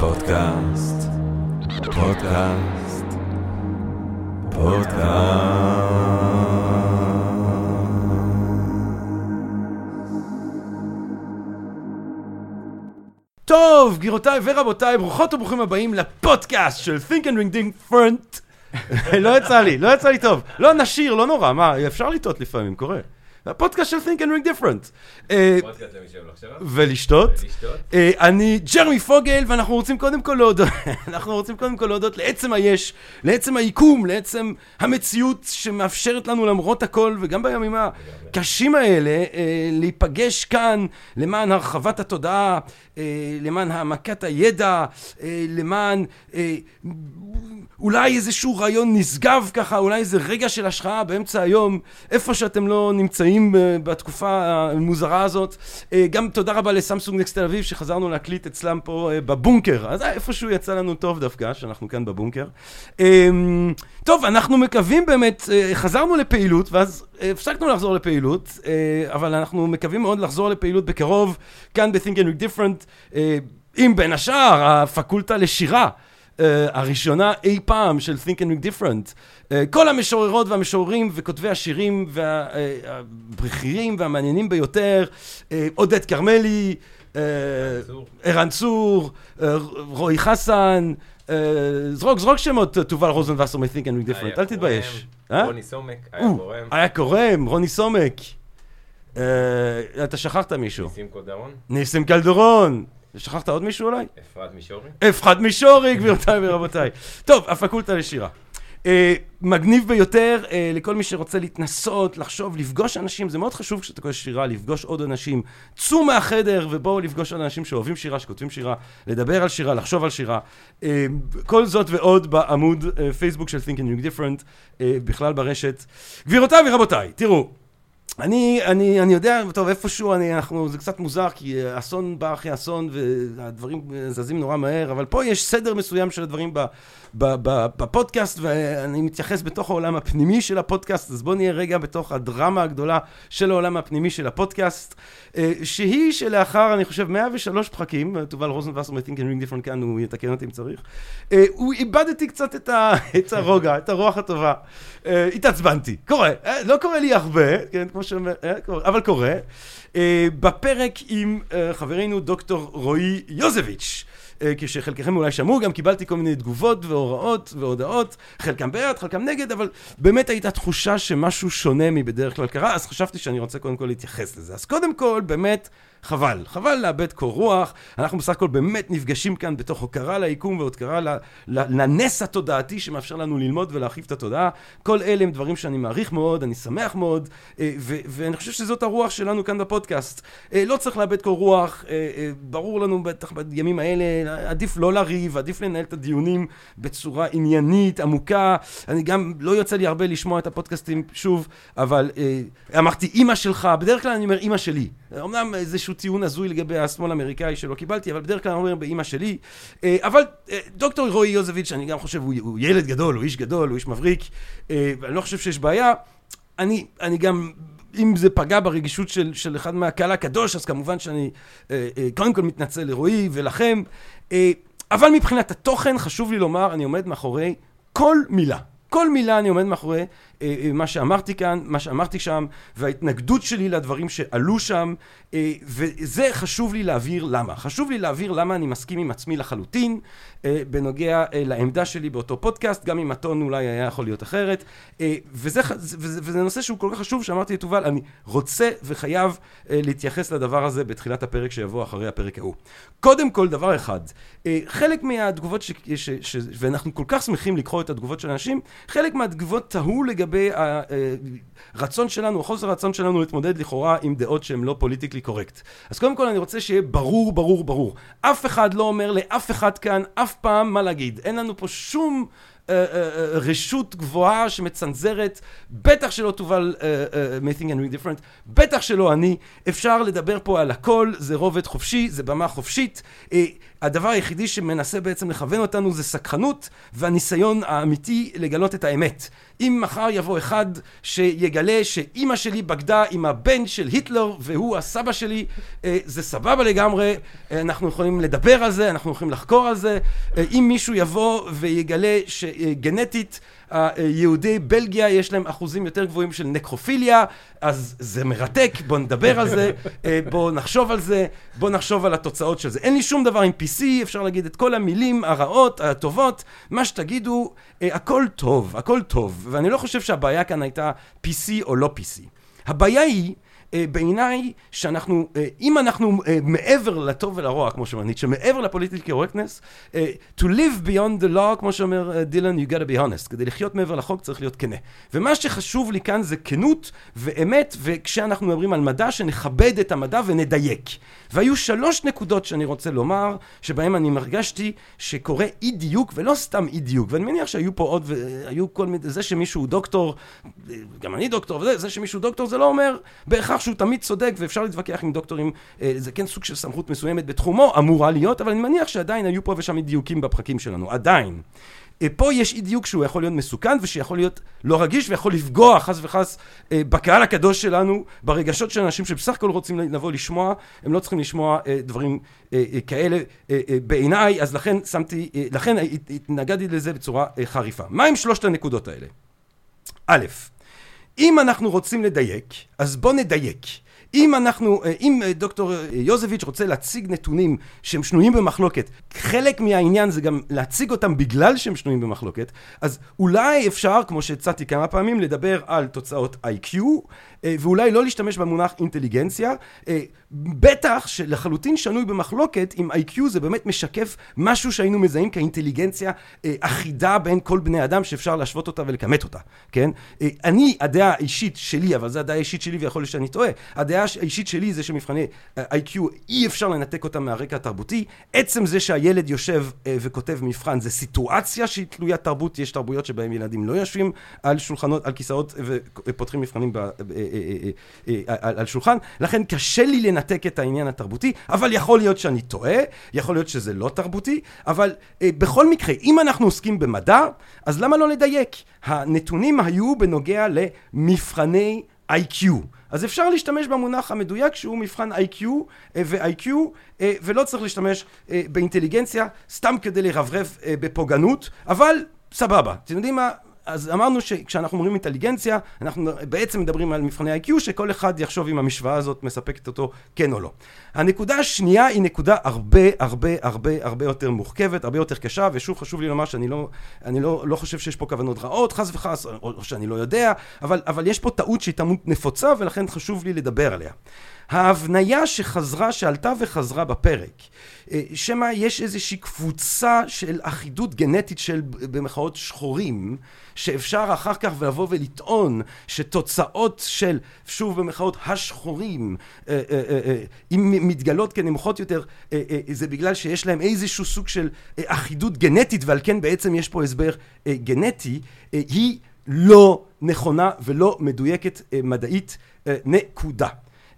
פודקאסט, פודקאסט, פודקאסט. טוב, גבירותיי ורבותיי, ברוכות וברוכים הבאים לפודקאסט של Think and Ring Ding Front. לא יצא לי, לא יצא לי טוב. לא, נשיר, לא נורא, מה, אפשר לטעות לפעמים, קורה. הפודקאסט של Think and Ring Different. אה. ולשתות. אה, אני ג'רמי פוגל, ואנחנו רוצים קודם כל להודות, אנחנו רוצים קודם כל להודות לעצם היש, לעצם היקום, לעצם המציאות שמאפשרת לנו למרות הכל, וגם בימים הקשים האלה, אה, להיפגש כאן למען הרחבת התודעה, למען העמקת הידע, למען אולי איזשהו רעיון נשגב ככה, אולי איזה רגע של השחאה באמצע היום, איפה שאתם לא נמצאים אה, בתקופה המוזרה הזאת. אה, גם תודה רבה לסמסונג נקסט תל אביב, שחזרנו להקליט אצלם פה אה, בבונקר. אז איפשהו יצא לנו טוב דווקא, שאנחנו כאן בבונקר. טוב, אנחנו מקווים באמת, חזרנו לפעילות, ואז הפסקנו לחזור לפעילות, אבל אנחנו מקווים מאוד לחזור לפעילות בקרוב, כאן ב-Think and Different, עם בין השאר הפקולטה לשירה. Uh, הראשונה אי פעם של Think and Read Different. Uh, כל המשוררות והמשוררים וכותבי השירים והבכירים והמעניינים ביותר, uh, עודד כרמלי. ערן צור, רועי חסן, זרוק, זרוק שמות, תובל רוזנבסר מ-Think and היה Different, אל תתבייש. אה? רוני סומק, היה קורם, היה קורם, רוני סומק. אתה שכחת מישהו. ניסים קודרון, ניסים קלדרון. שכחת עוד מישהו אולי? אפרת מישורי. אפחד מישורי, גבירותיי ורבותיי. טוב, הפקולטה לשירה. Uh, מגניב ביותר uh, לכל מי שרוצה להתנסות, לחשוב, לפגוש אנשים, זה מאוד חשוב כשאתה קורא שירה, לפגוש עוד אנשים. צאו מהחדר ובואו לפגוש עוד אנשים שאוהבים שירה, שכותבים שירה, לדבר על שירה, לחשוב על שירה. Uh, כל זאת ועוד בעמוד uh, פייסבוק של Think and New Different, uh, בכלל ברשת. גבירותיי ורבותיי, תראו, אני, אני, אני יודע, טוב, איפשהו אני, אנחנו, זה קצת מוזר, כי אסון בא אחרי אסון, והדברים זזים נורא מהר, אבל פה יש סדר מסוים של הדברים ב, בפודקאסט, ואני מתייחס בתוך העולם הפנימי של הפודקאסט, אז בואו נהיה רגע בתוך הדרמה הגדולה של העולם הפנימי של הפודקאסט, אה, שהיא שלאחר, אני חושב, 103 פחקים, תובל רוזנבסר מ-Think and Ring Different כאן, הוא יתקן אותי אם צריך, אה, הוא איבדתי קצת את, ה, את הרוגע, את הרוח הטובה. אה, התעצבנתי, קורה, לא קורה לי הרבה, כן, כמו שאומר, אבל קורה. בפרק עם חברנו דוקטור רועי יוזביץ', כשחלקכם אולי שמעו, גם קיבלתי כל מיני תגובות והוראות והודעות, חלקם בעד, חלקם נגד, אבל באמת הייתה תחושה שמשהו שונה מבדרך כלל קרה, אז חשבתי שאני רוצה קודם כל להתייחס לזה. אז קודם כל, באמת, חבל. חבל לאבד קור רוח. אנחנו בסך הכל באמת נפגשים כאן בתוך הוקרה ליקום והוקרה לנס התודעתי שמאפשר לנו ללמוד ולהרחיב את התודעה. כל אלה הם דברים שאני מעריך מאוד, אני שמח מאוד, אה, ואני חושב שזאת הרוח שלנו כאן בפודקאסט. אה, לא צריך לאבד קור רוח, אה, ברור לנו בטח בימים האלה, עדיף לא לריב, עדיף לנהל את הדיונים בצורה עניינית, עמוקה. אני גם, לא יוצא לי הרבה לשמוע את הפודקאסטים שוב, אבל אמרתי אימא שלך, בדרך כלל אני אומר אימא שלי. אמנם איזשהו טיעון הזוי לגבי השמאל האמריקאי שלא קיבלתי, אבל בדרך כלל אני אומר באימא שלי. אה, אבל אה, דוקטור רועי יוזביץ', אני גם חושב, הוא, ילד גדול, הוא איש גדול, הוא איש מבריק, אה, ואני לא חושב שיש בעיה. אני, אני גם, אם זה פגע ברגישות של, של אחד מהקהל הקדוש, אז כמובן שאני קודם כל מתנצל לרועי ולכם. אבל מבחינת התוכן, חשוב לי לומר, אני עומד מאחורי כל מילה. כל מילה אני עומד מאחורי מה שאמרתי כאן, מה שאמרתי שם, וההתנגדות שלי לדברים שעלו שם, אה, וזה חשוב לי להבהיר למה. חשוב לי להבהיר למה אני מסכים עם עצמי לחלוטין, אה, בנוגע אה, לעמדה שלי באותו פודקאסט, גם אם הטון אולי היה יכול להיות אחרת, אה, וזה, וזה, וזה נושא שהוא כל כך חשוב, שאמרתי לתובל, אני רוצה וחייב אה, להתייחס לדבר הזה בתחילת הפרק שיבוא אחרי הפרק ההוא. קודם כל, דבר אחד, אה, חלק מהתגובות, ש, ש, ש, ואנחנו כל כך שמחים לקרוא את התגובות של אנשים, חלק מהתגובות תהו לגבי הרצון שלנו, או חוסר הרצון שלנו להתמודד לכאורה עם דעות שהן לא פוליטיקלי קורקט. אז קודם כל אני רוצה שיהיה ברור, ברור, ברור. אף אחד לא אומר לאף אחד כאן אף פעם מה להגיד. אין לנו פה שום... אה, אה, אה, רשות גבוהה שמצנזרת, בטח שלא תובל אה, אה, מ-Think and Read Different, בטח שלא אני. אפשר לדבר פה על הכל, זה רובד חופשי, זה במה חופשית. אה, הדבר היחידי שמנסה בעצם לכוון אותנו זה סקחנות והניסיון האמיתי לגלות את האמת. אם מחר יבוא אחד שיגלה שאימא שלי בגדה עם הבן של היטלר והוא הסבא שלי, אה, זה סבבה לגמרי, אה, אנחנו יכולים לדבר על זה, אנחנו יכולים לחקור על זה. אה, אם מישהו יבוא ויגלה שגנטית יהודי בלגיה יש להם אחוזים יותר גבוהים של נקרופיליה, אז זה מרתק, בואו נדבר על זה, בואו נחשוב על זה, בואו נחשוב על התוצאות של זה. אין לי שום דבר עם PC, אפשר להגיד את כל המילים הרעות, הטובות, מה שתגידו, הכל טוב, הכל טוב. ואני לא חושב שהבעיה כאן הייתה PC או לא PC. הבעיה היא אה, בעיניי שאנחנו, אה, אם אנחנו אה, מעבר לטוב ולרוע, כמו שאומר ניטשה, מעבר לפוליטיקל קורקטנס, to live beyond the law, כמו שאומר דילן, you gotta be honest. כדי לחיות מעבר לחוק צריך להיות כנה. ומה שחשוב לי כאן זה כנות ואמת, וכשאנחנו מדברים על מדע, שנכבד את המדע ונדייק. והיו שלוש נקודות שאני רוצה לומר, שבהם אני מרגשתי שקורה אי דיוק, ולא סתם אי דיוק, ואני מניח שהיו פה עוד, והיו כל מיני, זה שמישהו דוקטור, גם אני דוקטור, וזה, זה שמישהו דוקטור, זה לא אומר בהכרח שהוא תמיד צודק, ואפשר להתווכח עם דוקטורים, אה, זה כן סוג של סמכות מסוימת בתחומו, אמורה להיות, אבל אני מניח שעדיין היו פה ושם דיוקים בפרקים שלנו, עדיין. אה, פה יש אי דיוק שהוא יכול להיות מסוכן ושיכול להיות לא רגיש ויכול לפגוע חס וחס אה, בקהל הקדוש שלנו, ברגשות של אנשים שבסך הכל רוצים לבוא לשמוע, הם לא צריכים לשמוע דברים כאלה בעיניי, אז לכן שמתי, לכן התנגדתי לזה בצורה חריפה. מה עם שלושת הנקודות האלה? א', אם אנחנו רוצים לדייק, אז בוא נדייק. אם אנחנו, אה, אם אה, דוקטור אה, יוזביץ' רוצה להציג נתונים שהם שנויים במחלוקת, חלק מהעניין זה גם להציג אותם בגלל שהם שנויים במחלוקת, אז אולי אפשר, כמו שהצעתי כמה פעמים, לדבר על תוצאות IQ, ואולי לא להשתמש במונח אינטליגנציה, בטח שלחלוטין שנוי במחלוקת אם IQ זה באמת משקף משהו שהיינו מזהים כאינטליגנציה אחידה בין כל בני אדם שאפשר להשוות אותה ולכמת אותה, כן? אני, הדעה האישית שלי, אבל זו הדעה האישית שלי ויכול להיות שאני טועה, הדעה האישית שלי זה שמבחני איי-Q אי אפשר לנתק אותם מהרקע התרבותי. עצם זה שהילד יושב אה, וכותב מבחן זה סיטואציה שהיא תלוית תרבות, יש תרבויות שבהן ילדים לא יושבים על שולחנות, על כיסאות ופותחים מבחנים ב, אה, אה, על, על שולחן, לכן קשה לי לנתק את העניין התרבותי, אבל יכול להיות שאני טועה, יכול להיות שזה לא תרבותי, אבל בכל מקרה, אם אנחנו עוסקים במדע, אז למה לא לדייק? הנתונים היו בנוגע למבחני IQ. אז אפשר להשתמש במונח המדויק שהוא מבחן IQ אה, ו-IQ אה, ולא צריך להשתמש אה, באינטליגנציה סתם כדי לרברב בפוגענות אבל סבבה אתם יודעים מה אז אמרנו שכשאנחנו אומרים אינטליגנציה, אנחנו בעצם מדברים על מבחני IQ, שכל אחד יחשוב אם המשוואה הזאת מספקת אותו כן או לא. הנקודה השנייה היא נקודה הרבה הרבה הרבה הרבה יותר מורכבת, הרבה יותר קשה, ושוב חשוב לי לומר שאני לא, אני לא, לא חושב שיש פה כוונות רעות, חס וחס, או, או שאני לא יודע, אבל, אבל יש פה טעות שהיא טעות נפוצה, ולכן חשוב לי לדבר עליה. ההבניה שחזרה, שעלתה וחזרה בפרק, אה, שמא יש איזושהי קבוצה של אחידות גנטית של במחאות שחורים, שאפשר אחר כך לבוא ולטעון שתוצאות של, שוב במחאות השחורים, אה, אה, אם מתגלות כנמוכות יותר, זה בגלל שיש להם איזשהו סוג של אחידות גנטית, ועל כן בעצם יש פה הסבר גנטי, היא לא נכונה ולא מדויקת מדעית, נקודה.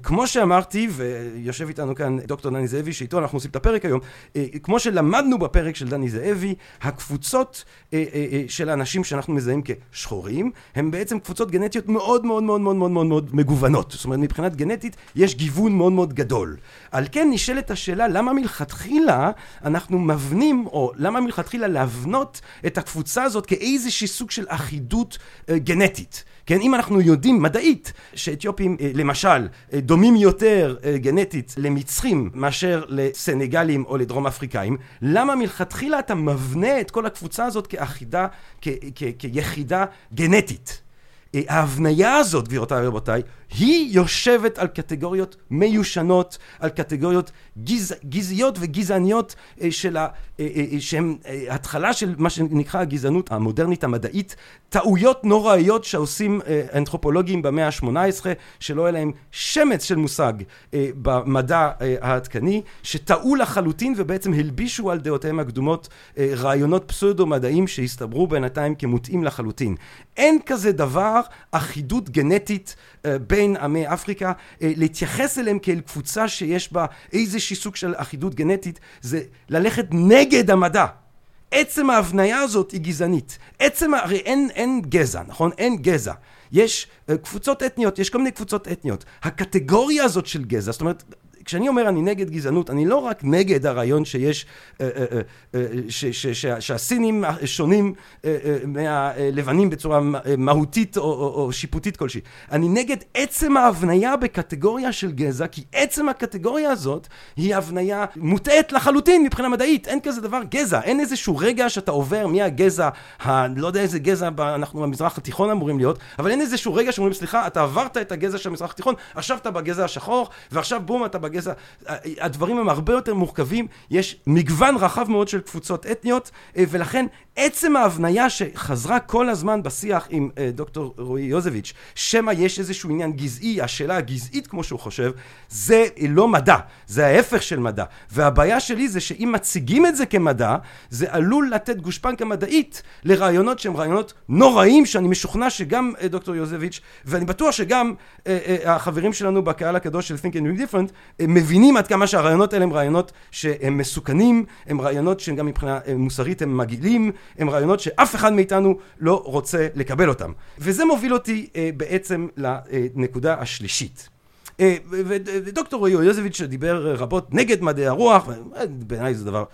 כמו שאמרתי, ויושב איתנו כאן דוקטור דני זאבי, שאיתו אנחנו עושים את הפרק היום, אה, כמו שלמדנו בפרק של דני זאבי, הקבוצות אה, אה, של האנשים שאנחנו מזהים כשחורים, הם בעצם קבוצות גנטיות מאוד מאוד מאוד מאוד מאוד מאוד מאוד מגוונות. זאת אומרת, מבחינת גנטית יש גיוון מאוד מאוד גדול. על כן נשאלת השאלה, למה מלכתחילה אנחנו מבנים, או למה מלכתחילה להבנות את הקבוצה הזאת כאיזשהי סוג של אחידות גנטית? כן, אם אנחנו יודעים מדעית שאתיופים אה, למשל אה, דומים יותר אה, גנטית למצרים מאשר לסנגלים או לדרום אפריקאים, למה מלכתחילה אתה מבנה את כל הקבוצה הזאת כאחידה, כיחידה גנטית? ההבניה הזאת, גבירותיי ורבותיי, היא יושבת על קטגוריות מיושנות, על קטגוריות גז, גזעיות וגזעניות אה, של ה... אה, אה, שהן התחלה של מה שנקרא הגזענות המודרנית המדעית, טעויות נוראיות שעושים אנתרופולוגים במאה ה-18, שלא היה להם שמץ של מושג במדע העדכני, שטעו לחלוטין ובעצם הלבישו על דעותיהם הקדומות רעיונות פסאודו-מדעיים שהסתברו בינתיים כמוטעים לחלוטין. אין כזה דבר אחידות גנטית בין בין עמי אפריקה, אה, להתייחס אליהם כאל קבוצה שיש בה איזשהי סוג של אחידות גנטית, זה ללכת נגד המדע. עצם ההבניה הזאת היא גזענית. עצם, הרי אין, אין גזע, נכון? אין גזע. יש אה, קבוצות אתניות, יש כל מיני קבוצות אתניות. הקטגוריה הזאת של גזע, זאת אומרת, כשאני אומר אני נגד גזענות, אני לא רק נגד הרעיון שיש, אה, אה, אה, ש, ש, ש, שהסינים שונים מהלבנים בצורה מהותית או, שיפוטית כלשהי. אני נגד עצם ההבניה בקטגוריה של גזע, כי עצם הקטגוריה הזאת היא הבניה מוטעית לחלוטין מבחינה מדעית. אין כזה דבר גזע, אין איזשהו רגע שאתה עובר מהגזע, ה, לא יודע איזה גזע אנחנו במזרח התיכון אמורים להיות, אבל אין איזשהו רגע שאומרים סליחה, אתה עברת את הגזע של המזרח התיכון, עכשיו אתה בגזע השחור, ועכשיו בום אתה בגזע... הדברים הם הרבה יותר מורכבים, יש מגוון רחב מאוד של קבוצות אתניות, אה, ולכן עצם ההבניה שחזרה כל הזמן בשיח עם אה, דוקטור רועי יוזביץ', שמא יש איזשהו עניין גזעי, השאלה הגזעית כמו שהוא חושב, זה לא מדע, זה ההפך של מדע. והבעיה שלי זה שאם מציגים את זה כמדע, זה עלול לתת גושפנקה מדעית לרעיונות שהם רעיונות נוראים, שאני משוכנע שגם אה, דוקטור יוזביץ', ואני בטוח שגם החברים שלנו בקהל הקדוש של Think and Different, מבינים עד כמה שהרעיונות האלה הם רעיונות שהם מסוכנים, הם רעיונות שהם גם מבחינה מוסרית הם מגעילים, הם רעיונות שאף אחד מאיתנו לא רוצה לקבל אותם. וזה מוביל אותי אה, בעצם לנקודה השלישית. אה, ודוקטור יוזביץ' דיבר רבות נגד מדעי הרוח, בעיניי זה דבר,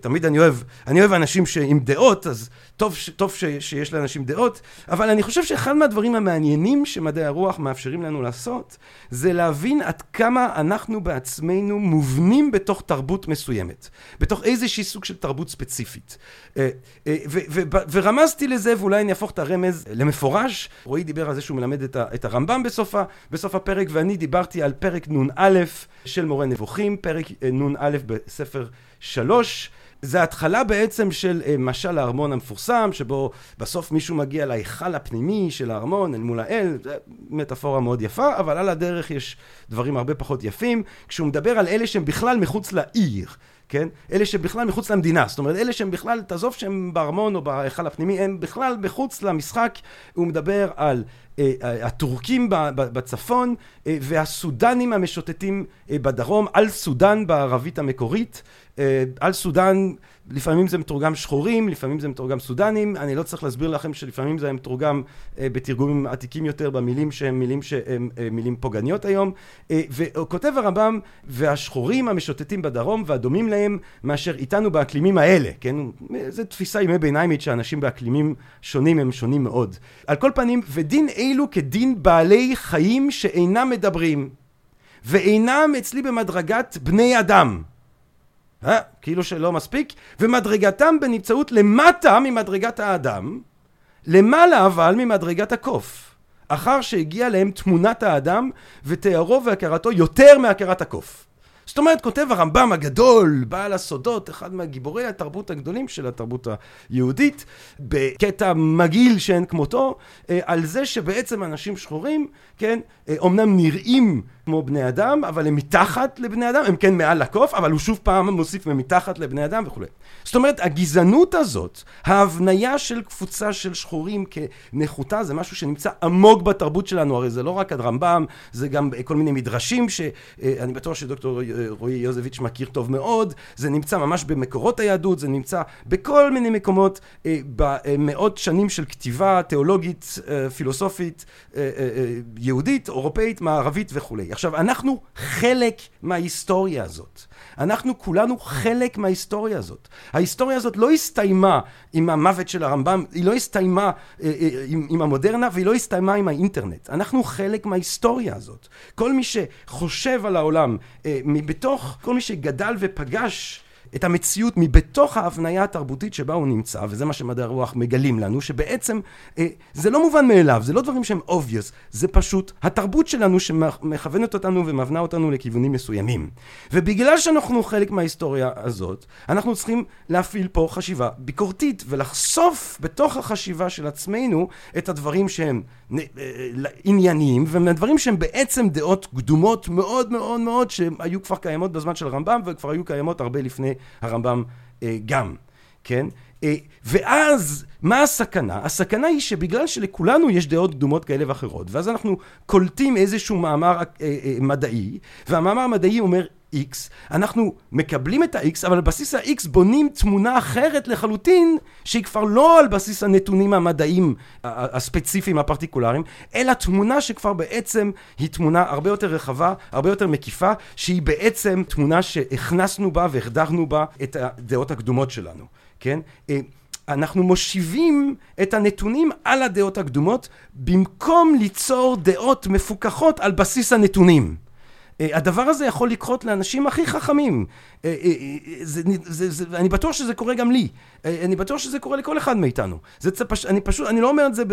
תמיד אני אוהב, אני אוהב אנשים עם דעות, אז טוב, טוב ש, שיש לאנשים דעות, אבל אני חושב שאחד מהדברים המעניינים שמדעי הרוח מאפשרים לנו לעשות, זה להבין עד כמה אנחנו בעצמנו מובנים בתוך תרבות מסוימת, בתוך איזשהי סוג של תרבות ספציפית. אה, אה, ו, ו, ו, ורמזתי לזה, ואולי אני אהפוך את הרמז למפורש, רועי דיבר על זה שהוא מלמד את, ה, את הרמב"ם בסוף, בסוף הפרק, ואני דיברתי על פרק נ"א של מורה נבוכים, פרק אה, נ"א בספר שלוש. זה התחלה בעצם של uh, משל הארמון המפורסם, שבו בסוף מישהו מגיע להיכל הפנימי של הארמון אל מול האל, זו מטאפורה מאוד יפה, אבל על הדרך יש דברים הרבה פחות יפים, כשהוא מדבר על אלה שהם בכלל מחוץ לעיר. כן? אלה שבכלל מחוץ למדינה, זאת אומרת, אלה שהם בכלל, תעזוב שהם בארמון או בהיכל הפנימי, הם בכלל מחוץ למשחק, הוא מדבר על אה, הטורקים בצפון אה, והסודנים המשוטטים אה, בדרום, על סודן בערבית המקורית, על סודן לפעמים זה מתורגם שחורים, לפעמים זה מתורגם סודנים, אני לא צריך להסביר לכם שלפעמים זה מתורגם בתרגומים עתיקים יותר במילים שהם מילים שהם מילים פוגעניות היום, וכותב הרמב"ם והשחורים המשוטטים בדרום והדומים להם מאשר איתנו באקלימים האלה, כן? זו תפיסה ימי ביניימית שאנשים באקלימים שונים הם שונים מאוד. על כל פנים, ודין אלו כדין בעלי חיים שאינם מדברים, ואינם אצלי במדרגת בני אדם. אה? כאילו שלא מספיק, ומדרגתם בנמצאות למטה ממדרגת האדם, למעלה אבל ממדרגת הקוף, אחר שהגיע להם תמונת האדם ותיארו והכרתו יותר מהכרת הקוף. זאת אומרת, כותב הרמב"ם הגדול, בעל הסודות, אחד מהגיבורי התרבות הגדולים של התרבות היהודית, בקטע מגעיל שאין כמותו, אה, על זה שבעצם אנשים שחורים, כן, אומנם אה, נראים כמו בני אדם, אבל הם מתחת לבני אדם, הם כן מעל לקוף, אבל הוא שוב פעם מוסיף ממתחת לבני אדם וכולי. זאת אומרת, הגזענות הזאת, ההבניה של קבוצה של שחורים כנחותה, זה משהו שנמצא עמוק בתרבות שלנו, הרי זה לא רק הרמב"ם, זה גם כל מיני מדרשים שאני בטוח שדוקטור רועי יוזביץ' מכיר טוב מאוד, זה נמצא ממש במקורות היהדות, זה נמצא בכל מיני מקומות, אה, במאות שנים של כתיבה תיאולוגית, אה, פילוסופית, אה, יהודית, אירופאית, מערבית וכולי. עכשיו, אנחנו חלק מההיסטוריה הזאת. אנחנו כולנו חלק מההיסטוריה הזאת. ההיסטוריה הזאת לא הסתיימה עם המוות של הרמב"ם, היא לא הסתיימה אה, אה, עם, עם המודרנה והיא לא הסתיימה עם האינטרנט. אנחנו חלק מההיסטוריה הזאת. כל מי שחושב על העולם אה, מבתוך, כל מי שגדל ופגש את המציאות מבתוך ההבניה התרבותית שבה הוא נמצא, וזה מה שמדעי הרוח מגלים לנו, שבעצם אה, זה לא מובן מאליו, זה לא דברים שהם obvious, זה פשוט התרבות שלנו שמכוונת אותנו ומבנה אותנו לכיוונים מסוימים. ובגלל שאנחנו חלק מההיסטוריה הזאת, אנחנו צריכים להפעיל פה חשיבה ביקורתית, ולחשוף בתוך החשיבה של עצמנו את הדברים שהם אה, ענייניים, והדברים שהם בעצם דעות קדומות מאוד מאוד מאוד, שהיו כבר קיימות בזמן של רמב"ם, וכבר היו קיימות הרבה לפני הרמב"ם אה, גם. כן? אה, ואז, מה הסכנה? הסכנה היא שבגלל שלכולנו יש דעות קדומות כאלה ואחרות, ואז אנחנו קולטים איזשהו מאמר אה, אה, מדעי, והמאמר המדעי אומר X, אנחנו מקבלים את ה-X, אבל על בסיס ה-X בונים תמונה אחרת לחלוטין, שהיא כבר לא על בסיס הנתונים המדעיים הספציפיים הפרטיקולריים, אלא תמונה שכבר בעצם היא תמונה הרבה יותר רחבה, הרבה יותר מקיפה, שהיא בעצם תמונה שהכנסנו בה והחדרנו בה את הדעות הקדומות שלנו, כן? אה, אנחנו מושיבים את הנתונים על הדעות הקדומות במקום ליצור דעות מפוקחות על בסיס הנתונים. אה, הדבר הזה יכול לקרות לאנשים הכי חכמים. אה, אה, זה, זה, זה, אני בטוח שזה קורה גם לי. אני בטוח שזה קורה לכל אחד מאיתנו. זה פש, אני פשוט, אני לא אומר את זה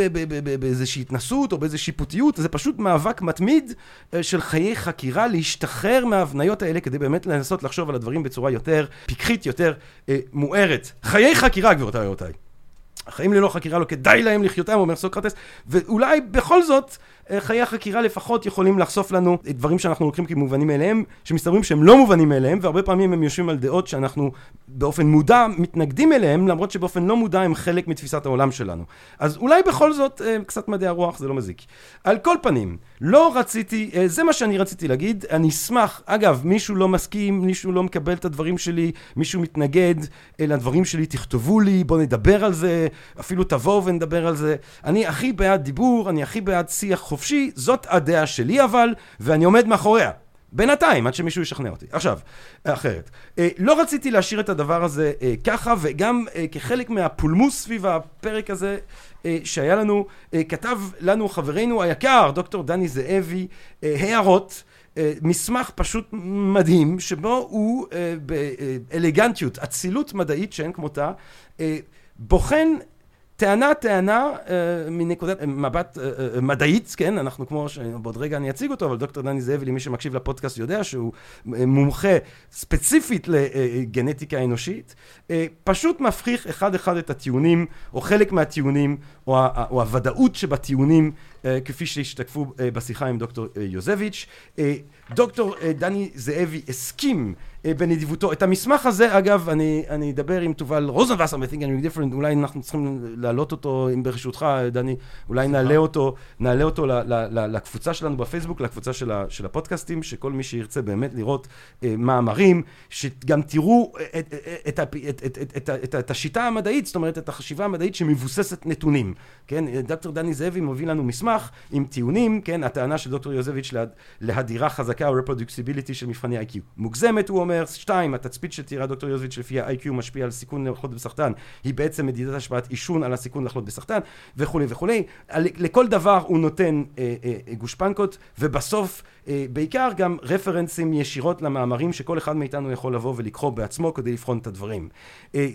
באיזושהי התנסות או באיזושהי שיפוטיות, זה פשוט מאבק מתמיד של חיי חקירה, להשתחרר מההבניות האלה כדי באמת לנסות לחשוב על הדברים בצורה יותר פיקחית, יותר מוארת. חיי חקירה, גבירותיי ורבותיי. החיים ללא חקירה לא כדאי להם לחיותם, אומר סוקרטס, ואולי בכל זאת חיי החקירה לפחות יכולים לחשוף לנו דברים שאנחנו לוקחים כמובנים מאליהם, שמסתברים שהם לא מובנים מאליהם, והרבה פעמים הם יושבים על דעות שאנחנו באופן מודע מתנגדים אליהם, למרות שבאופן לא מודע הם חלק מתפיסת העולם שלנו. אז אולי בכל זאת אה, קצת מדעי הרוח זה לא מזיק. על כל פנים, לא רציתי, אה, זה מה שאני רציתי להגיד, אני אשמח, אגב, מישהו לא מסכים, מישהו לא מקבל את הדברים שלי, מישהו מתנגד לדברים שלי, תכתבו לי, בואו נדבר על זה, אפילו תבואו ונדבר על זה. אני הכי בעד דיבור, אני הכי בעד שיח חופשי, זאת הדעה שלי אבל, ואני עומד מאחוריה. בינתיים, עד שמישהו ישכנע אותי. עכשיו, אחרת. אה, לא רציתי להשאיר את הדבר הזה אה, ככה, וגם אה, כחלק מהפולמוס סביב הפרק הזה שהיה לנו, כתב לנו חברנו היקר, דוקטור דני זאבי, הערות. מסמך פשוט מדהים, שבו הוא באלגנטיות, אצילות מדעית שאין כמותה, בוחן טענה טענה אה, מנקודת מבט אה, אה, מדעית, כן, אנחנו כמו שבעוד רגע אני אציג אותו, אבל דוקטור דני זאבי, מי שמקשיב לפודקאסט יודע שהוא מומחה ספציפית לגנטיקה אנושית, פשוט מפחיך אחד אחד את הטיעונים, או חלק מהטיעונים, או, או הוודאות שבטיעונים, כפי שהשתקפו בשיחה עם דוקטור יוזביץ'. דוקטור דני זאבי הסכים אה, בנדיבותו. את המסמך הזה, אגב, אני, אני אדבר עם תובל רוזנבסר ב-Think and Different, אולי אנחנו צריכים להעלות אותו, אם ברשותך, דני, אולי נעלה אותו, נעלה אותו ל, ל, ל, לקבוצה שלנו בפייסבוק, לקבוצה של, ה, של הפודקאסטים, שכל מי שירצה באמת לראות אה, מאמרים, שגם תראו את, את, את, את, את, את, את, את השיטה המדעית, זאת אומרת, את החשיבה המדעית שמבוססת נתונים. כן, דוקטור דני זאבי מוביל לנו מסמך עם טיעונים, כן, הטענה של דוקטור יוזביץ' להדירה חזקה או reproducibility של מבחני IQ. מוגזמת, הוא אומר. אומר, שתיים, התצפית שתיארה דוקטור יוזביץ' לפי ה-IQ משפיע על סיכון לחלות בסרטן, היא בעצם מדידת השפעת עישון על הסיכון לחלות בסרטן, וכולי וכולי. לכל דבר הוא נותן אה, אה, גושפנקות, ובסוף אה, בעיקר גם רפרנסים ישירות למאמרים שכל אחד מאיתנו יכול לבוא ולקרוא בעצמו כדי לבחון את הדברים. אה,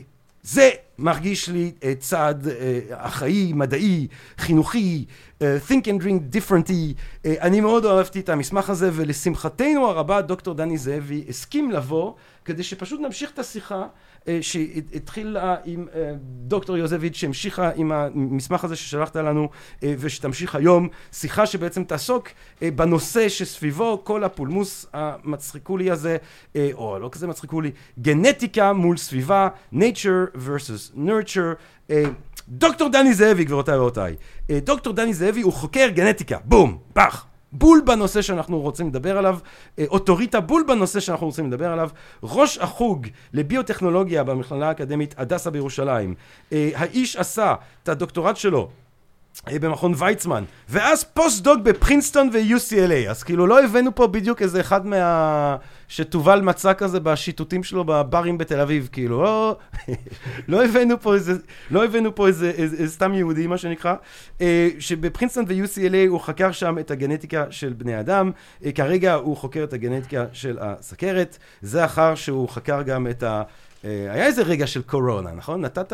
זה מרגיש לי uh, צעד uh, אחראי, מדעי, חינוכי, uh, think and drink differently. אני מאוד אהבתי את המסמך הזה, ולשמחתנו הרבה דוקטור דני זאבי הסכים לבוא כדי שפשוט נמשיך את השיחה אה, שהתחילה עם אה, דוקטור יוזביץ' שהמשיכה עם המסמך הזה ששלחת לנו אה, ושתמשיך היום שיחה שבעצם תעסוק בנושא שסביבו כל הפולמוס המצחיקולי הזה או לא כזה מצחיקולי גנטיקה מול סביבה nature versus nurture דוקטור דני זאבי גבירותיי ורבותיי. דוקטור דני זאבי הוא חוקר גנטיקה. בום פח. בול בנושא שאנחנו רוצים לדבר עליו, אה, אוטוריטה בול בנושא שאנחנו רוצים לדבר עליו, ראש החוג לביוטכנולוגיה במכללה האקדמית הדסה בירושלים. אה, האיש עשה את הדוקטורט שלו אה, במכון ויצמן, ואז פוסט-דוק בפרינסטון ו-UCLA, אז כאילו לא הבאנו פה בדיוק איזה אחד מה... שתובל מצא כזה בשיטוטים שלו בברים בתל אביב, כאילו, לא, לא הבאנו פה איזה, לא הבאנו פה איזה, איזה, איזה סתם יהודי, מה שנקרא, אה, שבפרינסטון ו-UCLA הוא חקר שם את הגנטיקה של בני אדם, אה, כרגע הוא חוקר את הגנטיקה של הסכרת, זה אחר שהוא חקר גם את ה... היה איזה רגע של קורונה, נכון? נתת...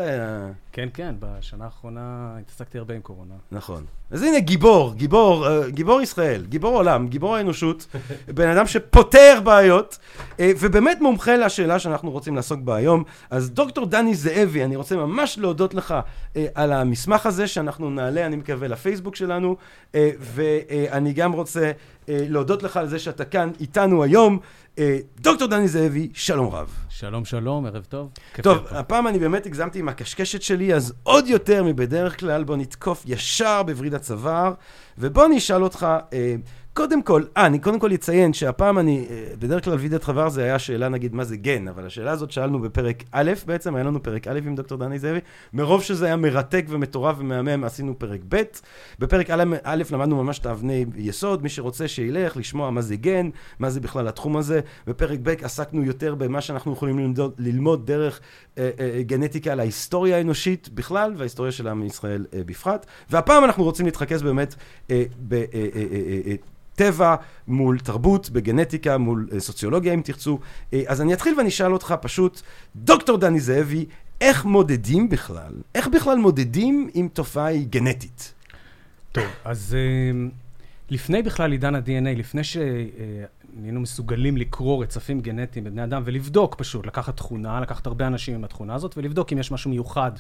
כן, כן, בשנה האחרונה התעסקתי הרבה עם קורונה. נכון. אז הנה גיבור, גיבור, אה, גיבור ישראל, גיבור עולם, גיבור האנושות, בן אדם שפותר בעיות, אה, ובאמת מומחה לשאלה שאנחנו רוצים לעסוק בה היום. אז דוקטור דני זאבי, אני רוצה ממש להודות לך אה, על המסמך הזה, שאנחנו נעלה, אני מקווה, לפייסבוק שלנו, אה, ואני גם רוצה אה, להודות לך על זה שאתה כאן איתנו היום. אה, דוקטור דני זאבי, שלום רב. שלום, שלום, ערב טוב. טוב. הפעם אני באמת הגזמתי עם הקשקשת שלי, אז עוד יותר מבדרך כלל, בוא נתקוף ישר בווריד הצוואר, ובוא אני אשאל אותך, אה, קודם כל, אה, אני קודם כל אציין שהפעם אני, אה, בדרך כלל וידאת חבר זה היה שאלה נגיד מה זה גן, אבל השאלה הזאת שאלנו בפרק א', בעצם, היה לנו פרק א' עם דוקטור דני זאבי, מרוב שזה היה מרתק ומטורף ומהמם, עשינו פרק ב'. בפרק א', א' למדנו ממש את האבני יסוד, מי שרוצה שילך, לשמוע מה זה גן, מה זה בכלל התחום הזה. בפרק ב' עסקנו יותר במה שאנחנו יכולים ללמוד, ללמוד דרך אה, אה, גנטיקה על ההיסטוריה האנושית בכלל, וההיסטוריה של עם ישראל אה, בפרט. והפעם אנחנו רוצים להתרכז באמת אה, ב... אה, אה, אה, אה, אה, טבע מול תרבות, בגנטיקה מול אה, סוציולוגיה אם תרצו. אה, אז אני אתחיל ואני אשאל אותך פשוט, דוקטור דני זאבי, איך מודדים בכלל, איך בכלל מודדים אם תופעה היא גנטית? טוב, אז אה, לפני בכלל עידן ה-DNA, לפני שהיינו מסוגלים לקרוא רצפים גנטיים בבני אדם ולבדוק פשוט, לקחת תכונה, לקחת הרבה אנשים עם התכונה הזאת ולבדוק אם יש משהו מיוחד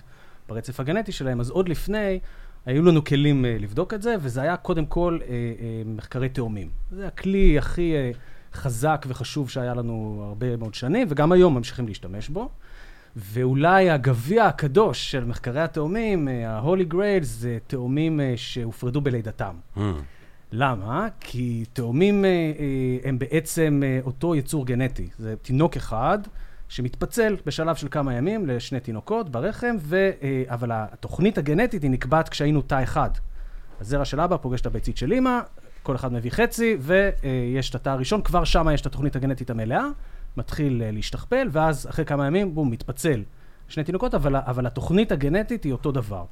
ברצף הגנטי שלהם, אז עוד לפני היו לנו כלים אה, לבדוק את זה, וזה היה קודם כל אה, אה, מחקרי תאומים. זה הכלי הכי חזק וחשוב שהיה לנו הרבה מאוד שנים, וגם היום ממשיכים להשתמש בו. ואולי הגביע הקדוש של מחקרי התאומים, ה-Holy Grail, זה תאומים שהופרדו בלידתם. למה? כי תאומים הם בעצם אותו יצור גנטי. זה תינוק אחד שמתפצל בשלב של כמה ימים לשני תינוקות ברחם, ו, אה, אבל התוכנית הגנטית היא נקבעת כשהיינו תא אחד. הזרע של אבא פוגש את הביצית של אימא, כל אחד מביא חצי, ויש את התא הראשון, כבר שם יש את התוכנית הגנטית המלאה, מתחיל אה, להשתכפל, ואז אחרי כמה ימים, בום, מתפצל. שני תינוקות, אבל, אבל התוכנית הגנטית היא אותו דבר.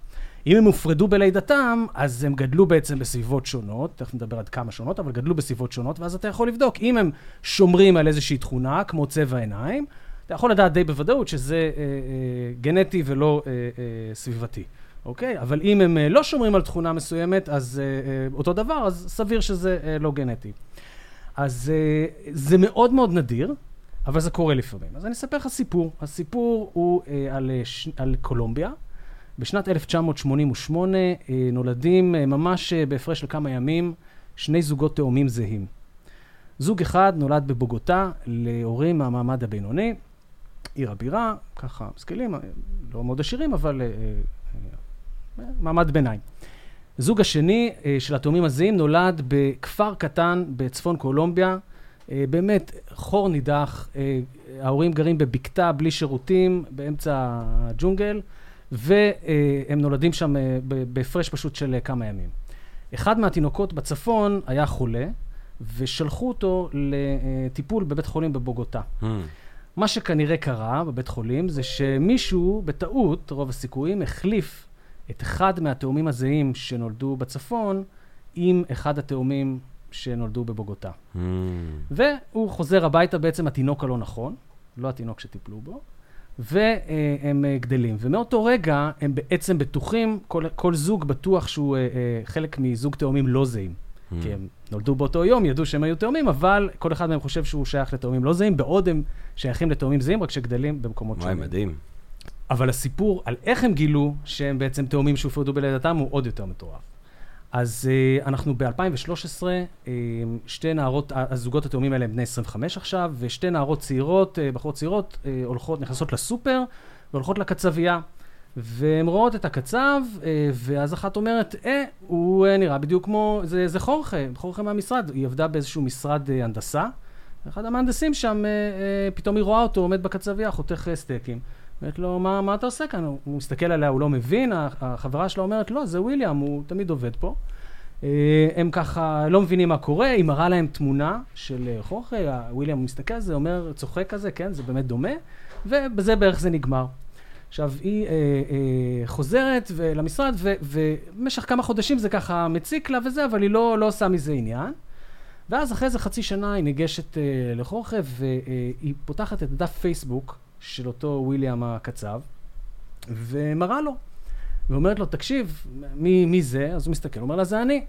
אם הם הופרדו בלידתם, אז הם גדלו בעצם בסביבות שונות, תכף נדבר עד כמה שונות, אבל גדלו בסביבות שונות, ואז אתה יכול לבדוק. אם הם שומרים על איזושהי תכונה, כמו צבע עיניים, אתה יכול לדעת די בוודאות שזה אה, אה, גנטי ולא אה, אה, סביבתי, אוקיי? אבל אם הם אה, לא שומרים על תכונה מסוימת, אז אה, אה, אותו דבר, אז סביר שזה אה, לא גנטי. אז אה, זה מאוד מאוד נדיר, אבל זה קורה לפעמים. אז אני אספר לך סיפור. הסיפור הוא אה, על, אה, ש... על קולומביה. בשנת 1988 אה, נולדים אה, ממש אה, בהפרש של כמה ימים שני זוגות תאומים זהים. זוג אחד נולד בבוגוטה להורים מהמעמד הבינוני, עיר הבירה, ככה משכילים, אה, לא מאוד עשירים, אבל אה, אה, אה, מעמד ביניים. הזוג השני אה, של התאומים הזהים נולד בכפר קטן בצפון קולומביה, אה, באמת חור נידח, אה, ההורים גרים בבקתה בלי שירותים, באמצע הג'ונגל, והם נולדים שם אה, בהפרש פשוט של אה, כמה ימים. אחד מהתינוקות בצפון היה חולה, ושלחו אותו לטיפול בבית חולים בבוגוטה. מה שכנראה קרה בבית חולים זה שמישהו, בטעות, רוב הסיכויים, החליף את אחד מהתאומים הזהים שנולדו בצפון עם אחד התאומים שנולדו בבוגוטה. והוא חוזר הביתה בעצם התינוק הלא נכון, לא התינוק שטיפלו בו, והם אה, גדלים. ומאותו רגע הם בעצם בטוחים, כל, כל זוג בטוח שהוא אה, אה, חלק מזוג תאומים לא זהים. כי הם נולדו באותו יום, ידעו שהם היו תאומים, אבל כל אחד מהם חושב שהוא שייך לתאומים לא זהים, בעוד הם שייכים לתאומים זהים, רק שגדלים במקומות וואי, שונים. מדהים. אבל הסיפור על איך הם גילו שהם בעצם תאומים שהופרדו בלידתם הוא עוד יותר מטורף. אז uh, אנחנו ב-2013, uh, שתי נערות, הזוגות התאומים האלה הם בני 25 עכשיו, ושתי נערות צעירות, uh, בחורות צעירות, uh, הולכות, נכנסות לסופר והולכות לקצבייה. והן רואות את הקצב, uh, ואז אחת אומרת, אה, הוא uh, נראה בדיוק כמו, זה, זה חורכה, חורכה מהמשרד. היא עבדה באיזשהו משרד uh, הנדסה, אחד המהנדסים שם, פתאום היא רואה אותו עומד בקצבייה, חותך סטייקים. אומרת לו, מה, מה אתה עושה כאן? הוא מסתכל עליה, הוא לא מבין, החברה שלו אומרת, לא, זה וויליאם, הוא תמיד עובד פה. אה, הם ככה לא מבינים מה קורה, היא מראה להם תמונה של אה, חורכה, וויליאם מסתכל על זה, אומר, צוחק כזה, כן, זה באמת דומה, ובזה בערך זה נגמר. עכשיו, היא אה, אה, חוזרת ו- למשרד, ובמשך כמה חודשים זה ככה מציק לה וזה, אבל היא לא, לא עושה מזה עניין. ואז אחרי איזה חצי שנה היא ניגשת אה, לחורכה, והיא פותחת את דף פייסבוק של אותו וויליאם הקצב, ומראה לו. ואומרת לו, תקשיב, מי, מי זה? אז הוא מסתכל, הוא אומר לה, זה אני.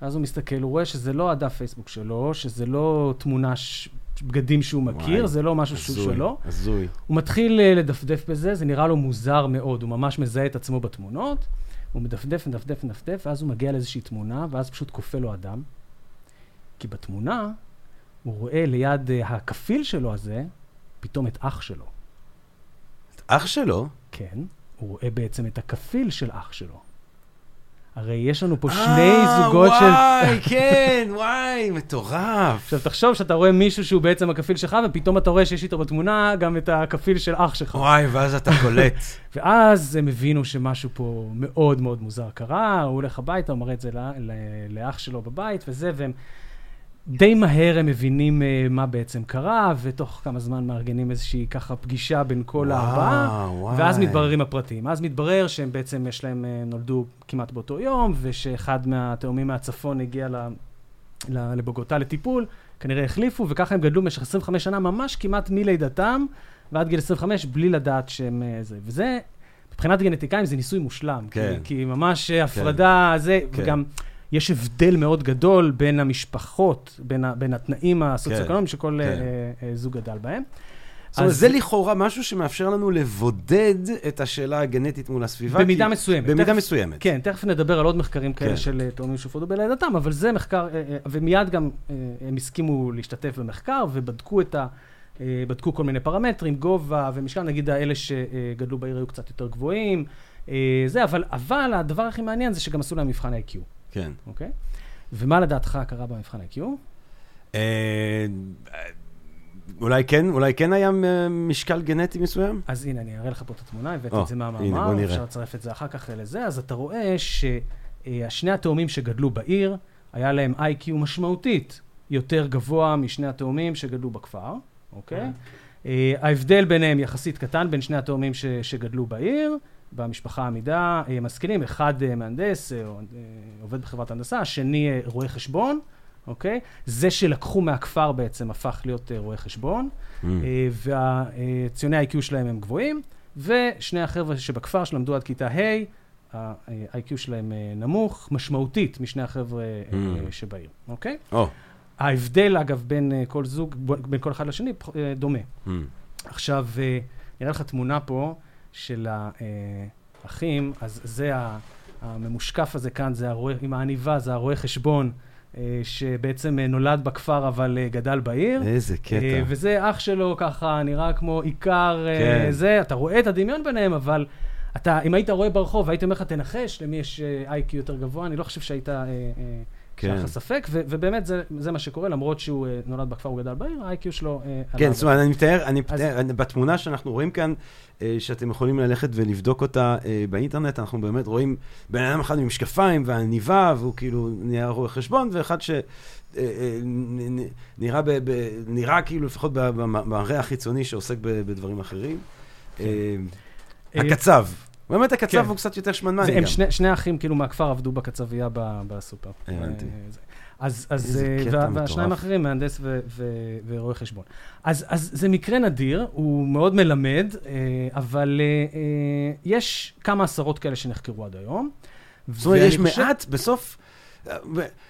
אז הוא מסתכל, הוא רואה שזה לא הדף פייסבוק שלו, שזה לא תמונה, ש... בגדים שהוא מכיר, וואי, זה לא משהו שהוא הזוי, שלו. הזוי. הוא מתחיל אה, לדפדף בזה, זה נראה לו מוזר מאוד, הוא ממש מזהה את עצמו בתמונות, הוא מדפדף, מדפדף, מדפדף, ואז הוא מגיע לאיזושהי תמונה, ואז פשוט כופה לו אדם. כי בתמונה, הוא רואה ליד אה, הכפיל שלו הזה, פתאום את אח שלו. אח שלו? כן, הוא רואה בעצם את הכפיל של אח שלו. הרי יש לנו פה שני אה, זוגות של... וואי, כן, וואי, מטורף. עכשיו, תחשוב שאתה רואה מישהו שהוא בעצם הכפיל שלך, ופתאום אתה רואה שיש איתו בתמונה גם את הכפיל של אח שלך. וואי, ואז אתה קולט. ואז הם הבינו שמשהו פה מאוד מאוד מוזר קרה, הוא הולך הביתה, הוא מראה את זה לאח שלו בבית וזה, והם די מהר הם מבינים uh, מה בעצם קרה, ותוך כמה זמן מארגנים איזושהי ככה פגישה בין כל וואו, הארבעה, וואי. ואז מתבררים הפרטים. אז מתברר שהם בעצם, יש להם, uh, נולדו כמעט באותו יום, ושאחד מהתאומים מהצפון הגיע ל... ל- לבוגוטה לטיפול, כנראה החליפו, וככה הם גדלו במשך 25 שנה, ממש כמעט מלידתם ועד גיל 25, בלי לדעת שהם אה, זה. וזה, מבחינת גנטיקאים זה ניסוי מושלם. כן. כי, כי ממש אה, הפרדה, זה, כן. וגם יש הבדל מאוד גדול בין המשפחות, בין, ה, בין התנאים הסוציו-אקונומיים שכל כן. אה, אה, זוג גדל בהם. זאת אומרת, זה לכאורה משהו שמאפשר לנו לבודד את השאלה הגנטית מול הסביבה. במידה כי- מסוימת. במידה תכף- מסוימת. כן, תכף נדבר על עוד מחקרים כאלה כן. של אה, תאומים שהופרדו בלידתם, אבל זה מחקר, אה, אה, ומיד גם הם הסכימו להשתתף במחקר ובדקו את ה... בדקו כל מיני פרמטרים, גובה ומשקל, נגיד האלה שגדלו בעיר היו קצת יותר גבוהים, זה, אבל, אבל הדבר הכי מעניין זה שגם עשו להם מבחן IQ, כן. אוקיי? ומה לדעתך קרה במבחן IQ? אה, אולי כן, אולי כן היה משקל גנטי מסוים? אז הנה, אני אראה לך פה את התמונה, הבאתי את זה מהמאמר. אפשר לצרף את זה אחר כך לזה, אז אתה רואה ששני התאומים שגדלו בעיר, היה להם איי-קיו משמעותית יותר גבוה משני התאומים שגדלו בכפר, אוקיי? אה, ההבדל ביניהם יחסית קטן, בין שני התאומים שגדלו בעיר, במשפחה עמידה, אה, משכילים, אחד אה, מהנדס, אה, עובד בחברת הנדסה, השני אה, רואה חשבון, אוקיי? זה שלקחו מהכפר בעצם הפך להיות אה, רואה חשבון. Mm. והציוני ה-IQ שלהם הם גבוהים, ושני החבר'ה שבכפר שלמדו עד כיתה ה', ה-IQ שלהם נמוך, משמעותית משני החבר'ה Mm. שבעיר, אוקיי? או, ההבדל, אגב, בין כל זוג, בין כל אחד לשני, דומה. mm. עכשיו, אה, נראה לך תמונה פה של האחים, אז זה הממושקף הזה כאן, זה הרואה, עם העניבה, זה הרואה חשבון, אה, שבעצם אה, נולד בכפר אבל אה, גדל בעיר. איזה קטע. וזה אח שלו ככה, נראה כמו עיקר כן. זה, אתה רואה את הדמיון ביניהם, אבל אתה, אם היית רואה ברחוב, הייתי אומר לך, תנחש למי יש איי-קיו יותר גבוה, אני לא חושב שהיית, אה, אה, כן. שהיה לך ספק, ו- ובאמת זה, זה מה שקורה, למרות שהוא אה, נולד בכפר, הוא גדל בעיר, ה-IQ שלו עלה. כן, זאת אומרת, אני מתאר, אני אז- מתאר, אני- בתמונה שאנחנו רואים כאן, אה, שאתם יכולים ללכת ולבדוק אותה אה, באינטרנט, אנחנו באמת רואים בן אדם אחד עם משקפיים ועניבה, והוא כאילו נהיה רואה חשבון, ואחד שנראה נראה כאילו, לפחות ב- במראה החיצוני שעוסק ב- בדברים אחרים. אה, הקצב. באמת הקצב כן. הוא קצת יותר שמנמני גם. הם שני, שני אחים כאילו מהכפר עבדו בקצבייה בסופר. הבנתי. אה. אז, אז, אה, וה-. והשניים האחרים, מהנדס ו- ו- ורואה חשבון. אז, אז זה מקרה נדיר, הוא מאוד מלמד, אה, אבל יש כמה עשרות כאלה שנחקרו עד היום. זאת אומרת, יש חושב- מעט, בסוף...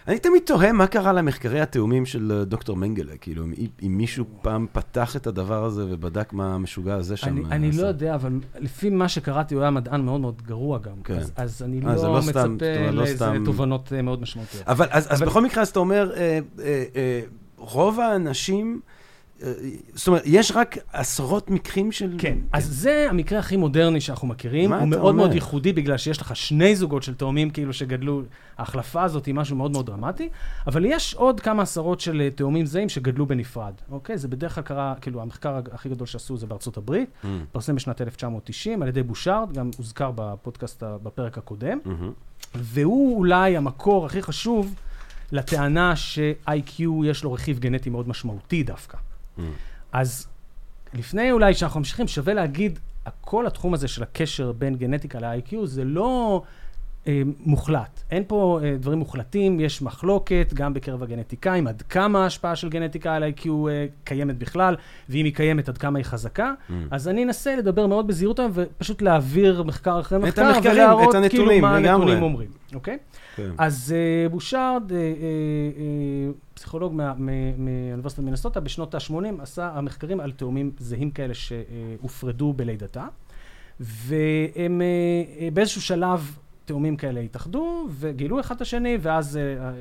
אני תמיד תוהה מה קרה למחקרי התאומים של אה, דוקטור מנגלה, כאילו, אם, מישהו פעם פתח את הדבר הזה ובדק מה המשוגע הזה שם אני, אה, אני. לא יודע, אבל לפי מה שקראתי, הוא היה מדען מאוד מאוד גרוע גם. כן. אז, אז אני אה, לא לא מצפה לא לאיזה תובנות מאוד משמעותיות. אבל אז, אז אבל- בכל מקרה, אז אתה אומר, רוב האנשים, זאת אומרת, יש רק עשרות מקרים של... כן, אז זה המקרה הכי מודרני שאנחנו מכירים. מה הוא אתה מאוד מאוד אומר? ייחודי, בגלל שיש לך שני זוגות של תאומים כאילו שגדלו, ההחלפה הזאת היא משהו מאוד מאוד דרמטי, אבל יש עוד כמה עשרות של אה, תאומים זהים שגדלו בנפרד, אוקיי? זה בדרך כלל קרה, כאילו, המחקר הכי גדול שעשו זה בארצות הברית, Mm, התפרסם בשנת 1990 על ידי בושארד, גם הוזכר בפודקאסט, בפרק הקודם, מהמם. והוא אולי המקור הכי חשוב לטענה ש-IQ יש לו רכיב גנטי מאוד משמעותי דווקא. אז לפני אולי שאנחנו ממשיכים, שווה להגיד, כל התחום הזה של הקשר בין גנטיקה ל-IQ זה לא מוחלט. אין פה אה, דברים מוחלטים, יש מחלוקת גם בקרב הגנטיקאים, עד כמה ההשפעה של גנטיקה על ה-IQ אה, קיימת בכלל, ואם היא קיימת, עד כמה היא חזקה. Mm. אז אני אנסה לדבר מאוד בזהירות היום, ופשוט להעביר מחקר אחרי מחקר, המחקרים, ולהראות הנתונים, כאילו מה לגמרי. הנתונים אומרים, אוקיי? כן. אז אה, בושארד, אה, אה, אה, פסיכולוג מאוניברסיטת מינסוטה, בשנות ה-80 עשה המחקרים על תאומים זהים כאלה שהופרדו בלידתה, והם אה, אה, באיזשהו שלב תאומים כאלה התאחדו וגילו אחד את השני, ואז אה, אה,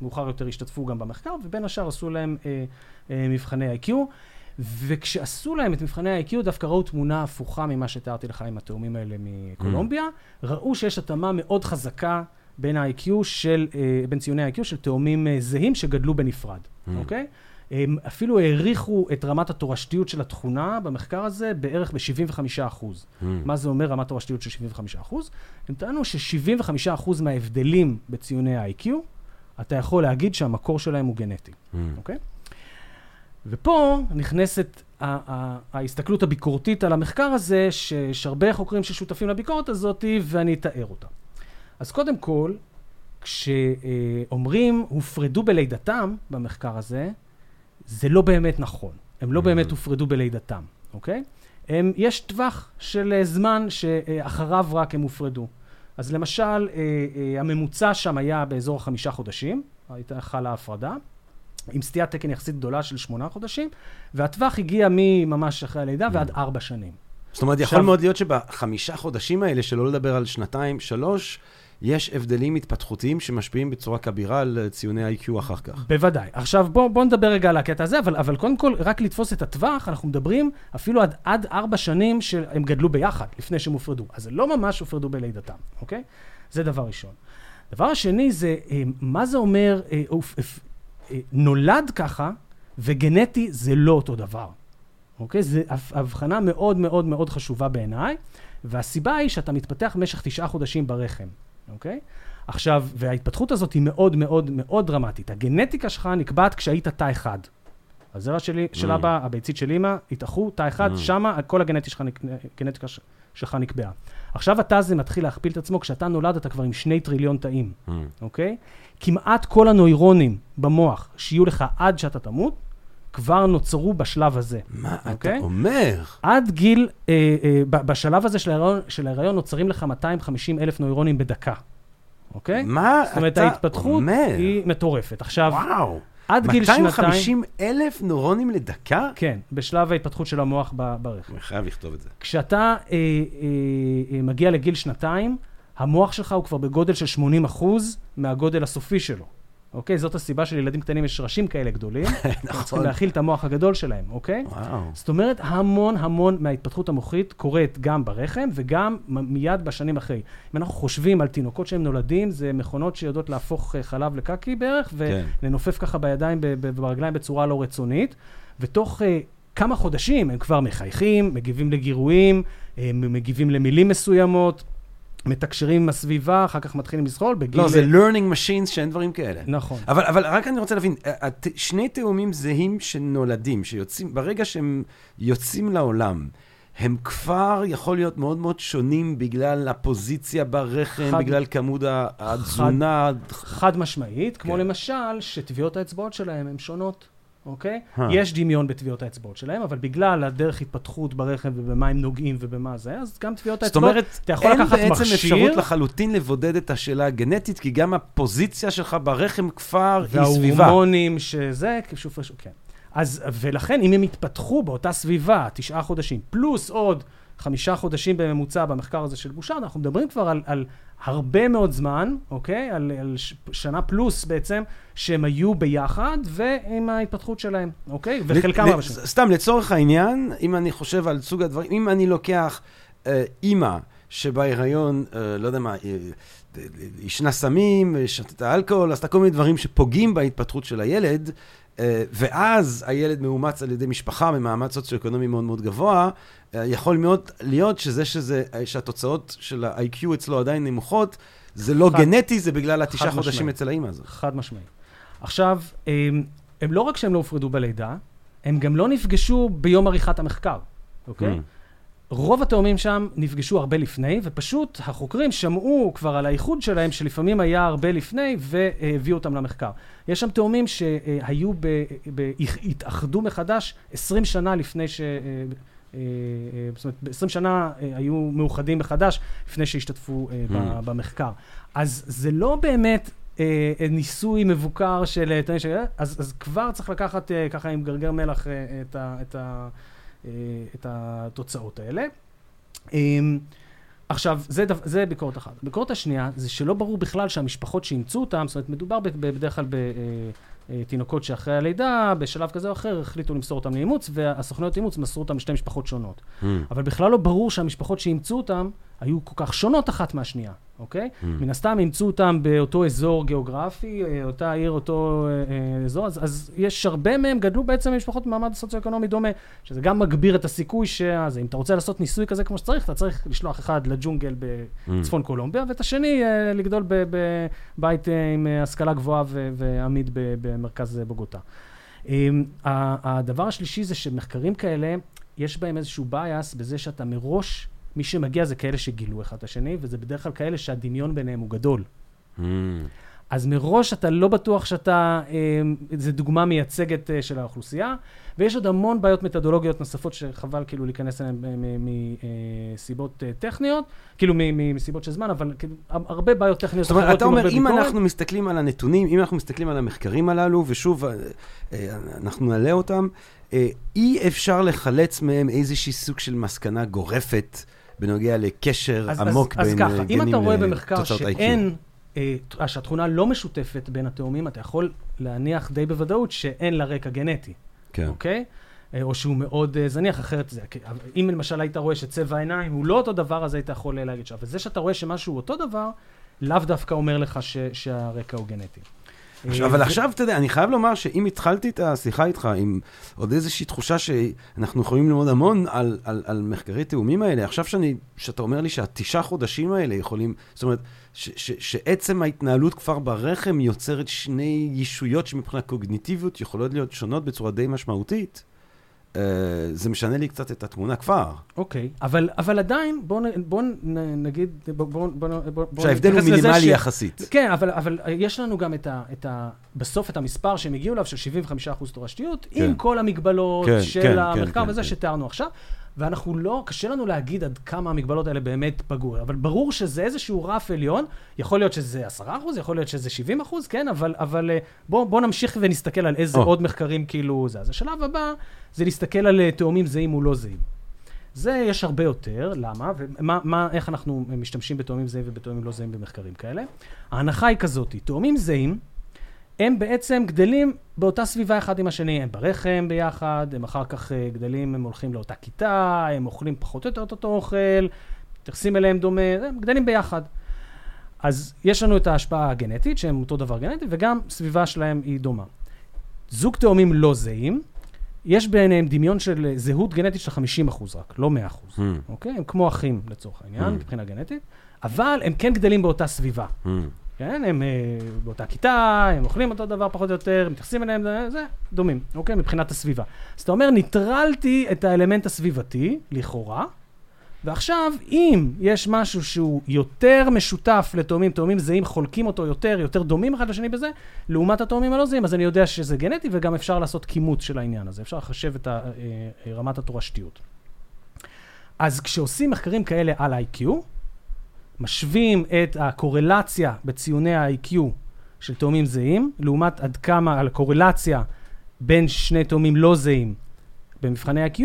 מאוחר יותר השתתפו גם במחקר, ובין השאר עשו להם אה, אה, מבחני IQ. וכשעשו להם את מבחני ה-IQ, דווקא ראו תמונה הפוכה ממה שתיארתי לך עם התאומים האלה מקולומביה. ראו שיש התאמה מאוד חזקה בין ה-IQ של, אה, בין ציוני ה-IQ של תאומים אה, זהים שגדלו בנפרד, אוקיי? הם אפילו העריכו את רמת התורשתיות של התכונה במחקר הזה בערך ב-75%. מה זה אומר רמת תורשתיות של 75%? הם טענו ש-75% מההבדלים בציוני ה-IQ, אתה יכול להגיד שהמקור שלהם הוא גנטי, אוקיי? ופה נכנסת ה- ה- ההסתכלות הביקורתית על המחקר הזה, שיש הרבה חוקרים ששותפים לביקורת הזאת, ואני אתאר אותה. אז קודם כל, כשאומרים הופרדו בלידתם במחקר הזה, זה לא באמת נכון. הם לא באמת הופרדו בלידתם, אוקיי? הם, יש טווח של אה, זמן שאחריו רק הם הופרדו. אז למשל, אה, אה, הממוצע שם היה באזור החמישה חודשים, הייתה חלה הפרדה, עם סטיית תקן יחסית גדולה של שמונה חודשים, והטווח הגיע מממש אחרי הלידה ועד ארבע שנים. זאת אומרת, יכול מאוד להיות שבחמישה חודשים האלה, שלא לדבר על שנתיים, שלוש, יש הבדלים התפתחותיים שמשפיעים בצורה כבירה על ציוני ה-IQ אחר כך. בוודאי. עכשיו בואו בוא נדבר רגע על הקטע הזה, אבל, אבל קודם כל, רק לתפוס את הטווח, אנחנו מדברים אפילו עד, עד ארבע שנים שהם גדלו ביחד, לפני שהם הופרדו. אז לא ממש הופרדו בלידתם, אוקיי? זה דבר ראשון. דבר השני זה, אה, מה זה אומר, אה, אה, נולד ככה, וגנטי זה לא אותו דבר. אוקיי? זו הבח- הבחנה מאוד מאוד מאוד חשובה בעיניי, והסיבה היא שאתה מתפתח במשך תשעה חודשים ברחם, אוקיי? עכשיו, וההתפתחות הזאת היא מאוד מאוד מאוד דרמטית. הגנטיקה שלך נקבעת כשהיית תא אחד. הזרע שלי, של Mm. אבא, הביצית של אמא, התאחו, תא אחד, Mm. שמה כל הגנטיקה שלך, הגנטיקה שלך נקבעה. עכשיו התא הזה מתחיל להכפיל את עצמו, כשאתה נולד אתה כבר עם שני טריליון תאים, Mm. אוקיי? כמעט כל הנוירונים במוח שיהיו לך עד שאתה תמות, כבר נוצרו בשלב הזה. מה אתה אוקיי? אומר? עד גיל, אה, אה, בשלב הזה של ההיריון, של ההיריון נוצרים לך 250 אלף נוירונים בדקה, אוקיי? מה זאת אומרת, אתה ההתפתחות אומר? היא מטורפת. עכשיו, וואו. עד גיל שנתיים... 250 אלף נוירונים לדקה? כן, בשלב ההתפתחות של המוח ב- ברחם. אני חייב לכתוב את זה. כשאתה אה, אה, אה, מגיע לגיל שנתיים, המוח שלך הוא כבר בגודל של 80 אחוז מהגודל הסופי שלו. אוקיי? זאת הסיבה שלילדים קטנים יש ראשים כאלה גדולים. הם צריכים נכון. להכיל את המוח הגדול שלהם, אוקיי? וואו. זאת אומרת, המון המון מההתפתחות המוחית קורית גם ברחם וגם מיד בשנים אחרי. אם אנחנו חושבים על תינוקות שהם נולדים, זה מכונות שיודעות להפוך אה, חלב לקקי בערך, כן. ולנופף ככה בידיים וברגליים בצורה לא רצונית, ותוך אה, כמה חודשים הם כבר מחייכים, מגיבים לגירויים, הם מגיבים למילים מסוימות, מתקשרים עם הסביבה, אחר כך מתחילים לזחול בגיל... לא, זה learning machines שאין דברים כאלה. נכון. אבל, אבל רק אני רוצה להבין, הת- שני תאומים זהים שנולדים, שיוצאים, ברגע שהם יוצאים לעולם, הם כבר יכול להיות מאוד מאוד שונים בגלל הפוזיציה ברחם, חד- בגלל כמות התזונה. חד משמעית, כמו כן. למשל שטביעות האצבעות שלהם הן שונות, אוקיי? אה. יש דמיון בטביעות האצבעות שלהם, אבל בגלל הדרך התפתחות ברחם ובמה הם נוגעים ובמה זה, אז גם טביעות זאת האצבעות, אומרת, אתה יכול אין לקחת בעצם מכשיר, אפשרות לחלוטין לבודד את השאלה הגנטית, כי גם הפוזיציה שלך ברחם כבר היא סביבה. וההורמונים שזה, שוב כן. אז, ולכן, אם הם יתפתחו באותה סביבה, תשעה חודשים, פלוס עוד חמישה חודשים בממוצע במחקר הזה של בושארד, אנחנו מדברים כבר על, על הרבה מאוד זמן, אוקיי? על, על שנה פלוס בעצם, שהם היו ביחד, ועם ההתפתחות שלהם, אוקיי? וחלקם ל- שנים. סתם, לצורך העניין, אם אני חושב על סוג הדברים, אם אני לוקח אה, אימא שבהיריון, אה, לא יודע מה, אה, ישנה סמים, שתתה אלכוהול, עשתה כל מיני דברים שפוגעים בהתפתחות של הילד, אה, ואז הילד מאומץ על ידי משפחה ממעמד סוציו-אקונומי מאוד מאוד גבוה, אה, יכול מאוד להיות שזה, שזה, אה, שהתוצאות של ה-IQ אצלו עדיין נמוכות, זה לא חד- גנטי, זה בגלל התשעה חודשים. אצל האימא הזאת. חד משמעית. עכשיו, הם, הם לא רק שהם לא הופרדו בלידה, הם גם לא נפגשו ביום עריכת המחקר, אוקיי? Mm. רוב התאומים שם נפגשו הרבה לפני, ופשוט החוקרים שמעו כבר על האיחוד שלהם, שלפעמים היה הרבה לפני, והביאו אותם למחקר. יש שם תאומים שהיו, ב, ב, התאחדו מחדש 20 שנה לפני ש... אה, אה, זאת אומרת, 20 שנה אה, היו מאוחדים מחדש לפני שהשתתפו Mm. במחקר. אז זה לא באמת ניסוי מבוקר של. אז, אז כבר צריך לקחת ככה עם גרגר מלח את, ה, את, ה, את התוצאות האלה. אמ, עכשיו, זה, דו, זה ביקורת אחת. ביקורת השנייה, זה שלא ברור בכלל שהמשפחות שאימצו אותם, זאת אומרת, מדובר בדרך כלל בתינוקות שאחרי הלידה, בשלב כזה או אחר, החליטו למסור אותם לאימוץ, והסוכנויות אימוץ מסרו אותם לשתי משפחות שונות. Mm. אבל בכלל לא ברור שהמשפחות שאימצו אותם היו כל כך שונות אחת מהשנייה, אוקיי? Mm. מן הסתם אימצו אותם באותו אזור גיאוגרפי, אה, אותה עיר, אותו אה, אה, אזור, אז, אז יש הרבה מהם גדלו בעצם במשפחות במעמד סוציו-אקונומי דומה, שזה גם מגביר את הסיכוי שזה, אם אתה רוצה לעשות ניסוי כזה כמו שצריך, אתה צריך לשלוח אחד לג'ונגל בצפון קולומביה, ואת השני אה, לגדול בבית אה, עם השכלה גבוהה ועמיד במרכז בוגוטה. אה, הדבר השלישי זה שמחקרים כאלה, יש בהם איזשהו bias בזה שאתה מראש מי שמגיע זה כאלה שגילו אחד את השני, וזה בדרך כלל כאלה שהדמיון ביניהם הוא גדול. Mm. אז מראש אתה לא בטוח שאתה, אה, זו דוגמה מייצגת אה, של האוכלוסייה, ויש עוד המון בעיות מתודולוגיות נוספות שחבל כאילו להיכנס אליהן מסיבות אה, טכניות, כאילו מסיבות של זמן, אבל כאילו, הרבה בעיות טכניות זאת אומרת, אתה אומר, אם ביקורת. אנחנו מסתכלים על הנתונים, אם אנחנו מסתכלים על המחקרים הללו, ושוב, אנחנו נעלה אותם, אי אפשר לחלץ מהם איזושהי סוג של מסקנה גורפת בנוגע לקשר אז, עמוק אז, בין אז אה, ככה, גנים אם אתה רואה במחקר לתוצאות IQ. שאין, אה, שהתכונה לא משותפת בין התאומים, אתה יכול להניח די בוודאות שאין לה רקע גנטי. כן. אוקיי? אה, או שהוא מאוד אה, זניח, אחרת זה... אם למשל היית רואה שצבע העיניים הוא לא אותו דבר, אז היית יכול אה, להגיד ש... אבל זה שאתה רואה שמשהו אותו דבר, לאו דווקא אומר לך ש... שהרקע הוא גנטי. אבל עכשיו, אתה יודע, אני חייב לומר שאם התחלתי את השיחה איתך עם עוד איזושהי תחושה שאנחנו יכולים ללמוד המון על, על, על מחקרי תאומים האלה, עכשיו שאני, שאתה אומר לי שהתשעה חודשים האלה יכולים, זאת אומרת, ש, ש, שעצם ההתנהלות כבר ברחם יוצרת שני ישויות שמבחינה קוגניטיביות יכולות להיות שונות בצורה די משמעותית, אה, זה משנה לי קצת את התמונה כבר. אוקיי, אבל, אבל עדיין, בואו בוא נגיד, בואו בוא, בוא, בוא, בוא שההבדל הוא מינימלי ש- יחסית. כן, אבל, אבל יש לנו גם את ה, את ה... בסוף את המספר שהם הגיעו אליו, של 75% תורשתיות, כן. עם כל המגבלות כן, של כן, המחקר כן, וזה כן. שתיארנו עכשיו, ואנחנו לא, קשה לנו להגיד עד כמה המגבלות האלה באמת פגעו, אבל ברור שזה איזשהו רף עליון, יכול להיות שזה 10%, יכול להיות שזה 70%, כן, אבל, אבל אה, בואו בוא נמשיך ונסתכל על איזה או. עוד מחקרים כאילו זה. אז השלב הבא זה להסתכל על אה, תאומים זהים או לא זהים. זה יש הרבה יותר, למה? ומה, מה, איך אנחנו משתמשים בתאומים זהים ובתאומים לא זהים במחקרים כאלה? ההנחה היא כזאת, תאומים זהים, הם בעצם גדלים באותה סביבה אחד עם השני, הם ברחם ביחד, הם אחר כך אה, גדלים, הם הולכים לאותה כיתה, הם אוכלים פחות או יותר את אותו אוכל, מתייחסים אליהם דומה, הם גדלים ביחד. אז יש לנו את ההשפעה הגנטית, שהם אותו דבר גנטי, וגם סביבה שלהם היא דומה. זוג תאומים לא זהים, יש ביניהם דמיון של זהות גנטית של 50 אחוז רק, לא 100 אחוז, Hmm, אוקיי? הם כמו אחים לצורך העניין, Mm. מבחינה גנטית, אבל הם כן גדלים באותה סביבה. hmm. כן, הם אה, באותה כיתה, הם אוכלים אותו דבר פחות או יותר, מתייחסים אליהם, זה, דומים, אוקיי? מבחינת הסביבה. אז אתה אומר, ניטרלתי את האלמנט הסביבתי, לכאורה, ועכשיו, אם יש משהו שהוא יותר משותף לתאומים, תאומים זהים חולקים אותו יותר, יותר דומים אחד לשני בזה, לעומת התאומים הלא זהים, אז אני יודע שזה גנטי, וגם אפשר לעשות כימות של העניין הזה, אפשר לחשב את אה, אה, רמת התורשתיות. אז כשעושים מחקרים כאלה על ה-IQ, משווים את הקורלציה בציוני ה-IQ של תאומים זהים, לעומת עד כמה על הקורלציה בין שני תאומים לא זהים במבחני ה-IQ,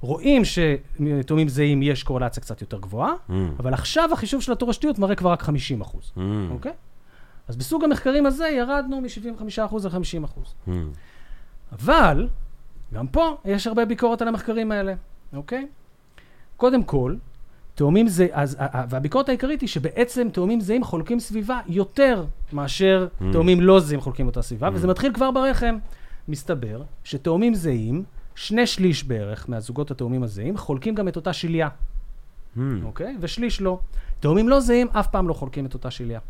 רואים שתאומים זהים יש קורלציה קצת יותר גבוהה, Hmm, אבל עכשיו החישוב של התורשתיות מראה כבר רק 50 אחוז, hmm, אוקיי? אז בסוג המחקרים הזה ירדנו מ-75 אחוז ל-50 אחוז. hmm. אבל, גם פה יש הרבה ביקורת על המחקרים האלה, אוקיי? קודם כל, תאומים זה, אז, והביקורת העיקרית היא שבעצם תאומים זהים חולקים סביבה יותר מאשר Mm. תאומים לא זהים חולקים אותה סביבה, Mm. וזה מתחיל כבר ברחם. מסתבר שתאומים זהים, שני שליש בערך מהזוגות התאומים הזהים, חולקים גם את אותה שליה, Hmm, אוקיי? ושליש לא. תאומים לא זהים אף פעם לא חולקים את אותה שליה.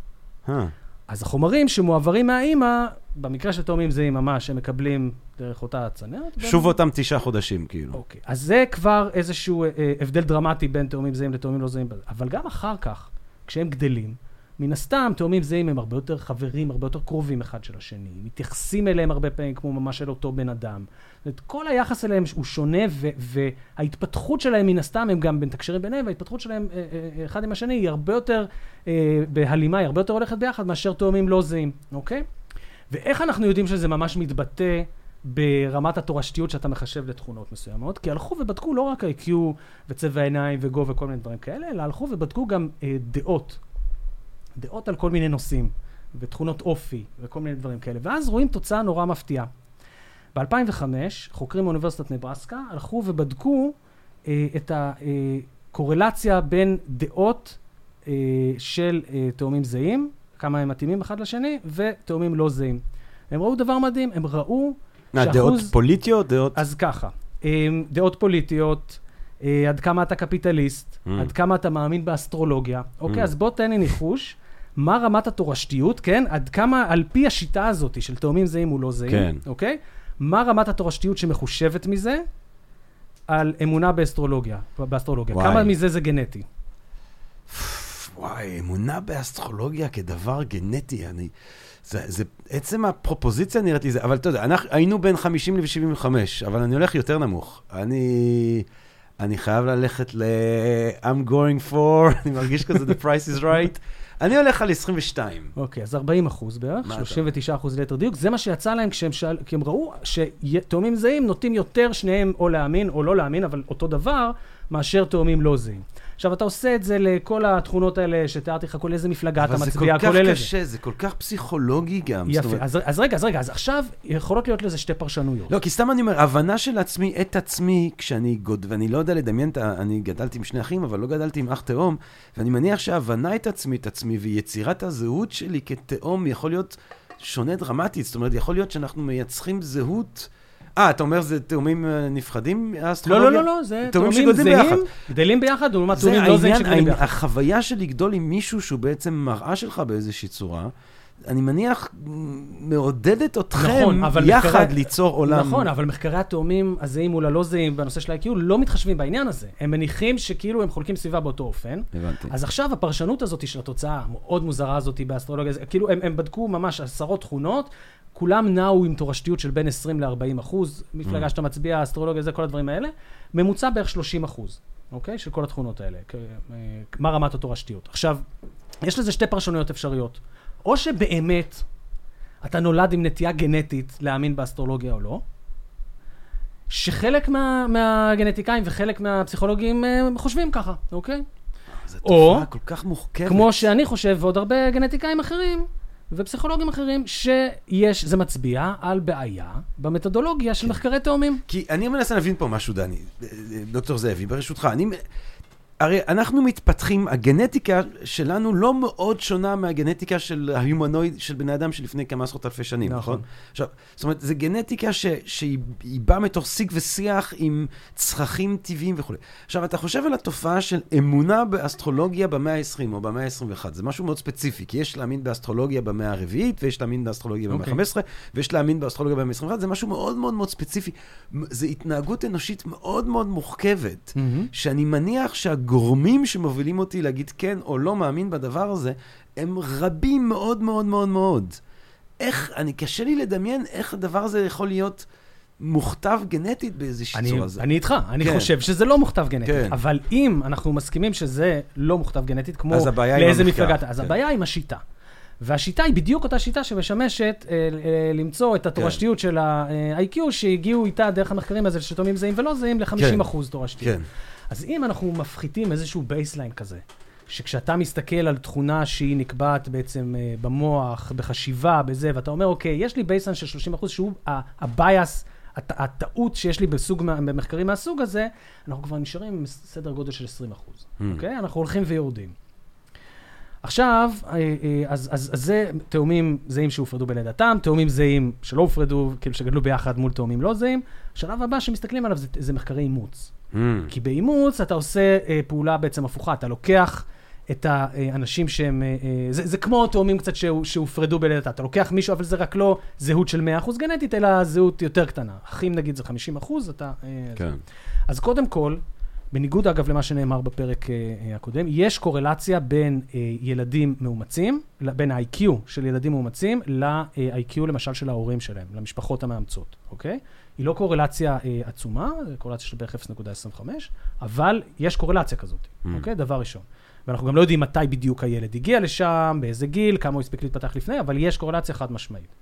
אה, אז החומרים שמועברים מהאימא, במקרה של תאומים זהים ממש, הם מקבלים דרך אותה צנרת. שוב אותם תשעה חודשים, כאילו. אוקיי, אז זה כבר איזשהו אה, הבדל דרמטי בין תאומים זהים לתאומים לא זהים. אבל גם אחר כך, כשהם גדלים, מן הסתם, תאומים זהים הם הרבה יותר חברים, הרבה יותר קרובים אחד של השני, מתייחסים אליהם הרבה פעמים כמו ממש אל אותו בן אדם. זאת כל היחס אליהם הוא שונה, וההתפתחות שלהם, מן הסתם, הם גם מתקשרים ביניהם, וההתפתחות שלהם אה, אה, אחד עם השני היא הרבה יותר אה, בהלימה, היא הרבה יותר הולכת ביחד מאשר תאומים לא זהים, אוקיי? ואיך אנחנו יודעים שזה ממש מתבטא ברמת התורשתיות שאתה מחשב לתכונות מסוימות? כי הלכו ובדקו לא רק IQ וצבע עיניים וגו וכל מיני דברים כאלה, אלא הלכו ובדקו גם אה, דעות. דעות על כל מיני נושאים, ותכונות אופי, וכל מיני דברים כאלה. ואז רואים תוצאה נורא מפתיעה. ב-2005, חוקרים מאוניברסיטת נברסקה הלכו ובדקו אה, את הקורלציה בין דעות אה, של אה, תאומים זהים, כמה הם מתאימים אחד לשני, ותאומים לא זהים. הם ראו דבר מדהים, הם ראו מה, דעות פוליטיות? דעות... אז ככה, אה, דעות פוליטיות, אה, עד כמה אתה קפיטליסט, Mm. עד כמה אתה מאמין באסטרולוגיה. אוקיי, Mm. אז בוא תן לי ניחוש, מה רמת התורשתיות, כן? עד כמה, על פי השיטה הזאת של תאומים זהים ולא זהים, כן. אוקיי? מה רמת התורשתיות שמחושבת מזה על אמונה באסטרולוגיה, באסטרולוגיה? וואי. כמה מזה זה גנטי? וואי, אמונה באסטרולוגיה כדבר גנטי, אני... זה, זה, עצם הפרופוזיציה נראית לי זה, אבל אתה יודע, אנחנו היינו בין 50 ל-75, אבל אני הולך יותר נמוך. אני, אני חייב ללכת ל... I'm going for, אני מרגיש כזה, the price is right. אני הולך על 22. אוקיי, אז 40 אחוז בערך, מה אתה 39 אחוז ליתר דיוק. זה מה שיצא להם כשהם, שאל, כי הם ראו שתאומים זהים נוטים יותר שניהם או להאמין או לא להאמין, אבל אותו דבר, מאשר תאומים לא זהים. עכשיו, אתה עושה את זה לכל התכונות האלה שתיארתי לך, כל איזה מפלגה אתה אבל זה כל מצביע, כך. קשה, זה כל כך פסיכולוגי גם. יפה, אומרת- אז, אז רגע, אז רגע, אז עכשיו יכולות להיות לזה שתי פרשנויות. לא, כי סתם אני אומר, הבנה של עצמי, את עצמי, כשאני גוד... ואני לא יודע לדמיין, אני גדלתי עם שני אחים, אבל לא גדלתי עם אח תאום, ואני מניח שההבנה את עצמי, את עצמי, ויצירת הזהות שלי כתאום יכול להיות שונה דרמטית. זאת אומרת, יכול להיות שאנחנו מייצרים זהות... אה, אתה אומר זה תאומים אה, נפרדים, לא, האסטרולוגיה? לא, לא, לא, זה תאומים זהים. גדלים ביחד, לעומת זה תאומים לא זהים שגדלים ביחד. החוויה של לגדול עם מישהו שהוא בעצם מראה שלך באיזושהי צורה, אני מניח, מעודדת אתכם נכון, יחד מחקרי- ליצור עולם. נכון, אבל מחקרי התאומים הזהים מול הלא זהים בנושא של ה-IQ לא מתחשבים בעניין הזה. הם מניחים שכאילו הם חולקים סביבה באותו אופן. הבנתי. אז עכשיו הפרשנות הזאת של התוצאה המאוד מוזרה הזאת באסטרולוגיה, כאילו הם, הם בדקו ממש עשרות תכונות, כולם נעו עם תורשתיות של בין 20 ל-40 אחוז, מפלגה Mm. שאתה מצביע, אסטרולוגיה, זה כל הדברים האלה, ממוצע בערך 30 אחוז, אוקיי? של כל התכונות האלה, אה, מה רמת התורשתיות. עכשיו, יש לזה שתי פרשנויות אפשריות. או שבאמת אתה נולד עם נטייה גנטית להאמין באסטרולוגיה או לא, שחלק מה, מהגנטיקאים וחלק מהפסיכולוגים אה, חושבים ככה, אוקיי? זו או- תופעה כל כך מורכבת. כמו שאני חושב, ועוד הרבה גנטיקאים אחרים ופסיכולוגים אחרים, שיש, זה מצביע על בעיה במתודולוגיה של מחקרי תאומים. כי אני מנסה להבין פה משהו, דני, דוקטור זאבי, ברשותך. אני... הרי אנחנו מתפתחים, הגנטיקה שלנו לא מאוד שונה מהגנטיקה של ההומנואיד של בני אדם שלפני כמה עשרות אלפי שנים, נכון. נכון? עכשיו, זאת אומרת, זו גנטיקה ש, שהיא היא באה מתוך שיג ושיח עם צרכים טבעיים וכולי. עכשיו, אתה חושב על התופעה של אמונה באסטרולוגיה במאה ה-20 או במאה ה-21, זה משהו מאוד ספציפי, כי יש להאמין באסטרולוגיה במאה הרביעית, ויש להאמין באסטרולוגיה במאה אוקיי. ה-15, ויש להאמין באסטרולוגיה במאה ה-21, זה משהו מאוד מאוד מאוד ספציפי. זו התנהגות אנושית מאוד מאוד מורכבת, שאני מניח שהגורמים שמובילים אותי להגיד כן או לא מאמין בדבר הזה, הם רבים מאוד מאוד מאוד מאוד. איך, אני, קשה לי לדמיין איך הדבר הזה יכול להיות מוכתב גנטית באיזושהי אני, צורה. זה. אני איתך, אני כן. חושב שזה לא מוכתב גנטית, כן. אבל אם אנחנו מסכימים שזה לא מוכתב גנטית, כמו לאיזה במחקר, מפלגה, אתה- אז כן. הבעיה עם השיטה. והשיטה היא בדיוק אותה שיטה שמשמשת אה, אה, למצוא את התורשתיות של ה-IQ שהגיעו איתה דרך המחקרים הזה של תאומים זהים ולא זהים כן. ל-50% אחוז תורשתיות. כן. אז אם אנחנו מפחיתים איזשהו baseline כזה, שכשאתה מסתכל על תכונה שהיא נקבעת בעצם אה, במוח, בחשיבה, בזה, ואתה אומר, אוקיי, יש לי baseline של 30 אחוז, שהוא ה-bias, הט- הטעות שיש לי בסוג, במחקרים מהסוג הזה, אנחנו כבר נשארים עם סדר גודל של 20 אחוז, Hmm. אוקיי? אנחנו הולכים ויורדים. עכשיו, אה, אה, אז, אז, אז זה תאומים זהים שהופרדו בלידתם, תאומים זהים שלא הופרדו, כאילו שגדלו ביחד מול תאומים לא זהים. השלב הבא שמסתכלים עליו זה, זה מחקרי אימוץ. Mm. כי באימוץ אתה עושה אה, פעולה בעצם הפוכה, אתה לוקח את האנשים שהם... אה, אה, זה, זה כמו תאומים קצת שהו- שהופרדו בלידתה. אתה לוקח מישהו, אבל זה רק לא זהות של 100% גנטית, אלא זהות יותר קטנה. אחים נגיד זה 50%, אתה... אה, כן. אז קודם כל, בניגוד אגב למה שנאמר בפרק אה, אה, הקודם, יש קורלציה בין אה, ילדים מאומצים, בין ה-IQ של ילדים מאומצים ל-IQ למשל של ההורים שלהם, למשפחות המאמצות, אוקיי? היא לא קורלציה אה, עצומה, זה קורלציה של בערך 0.25, אבל יש קורלציה כזאת, Mm. אוקיי? דבר ראשון. ואנחנו גם לא יודעים מתי בדיוק הילד הגיע לשם, באיזה גיל, כמה הוא הספיק להתפתח לפני, אבל יש קורלציה חד משמעית.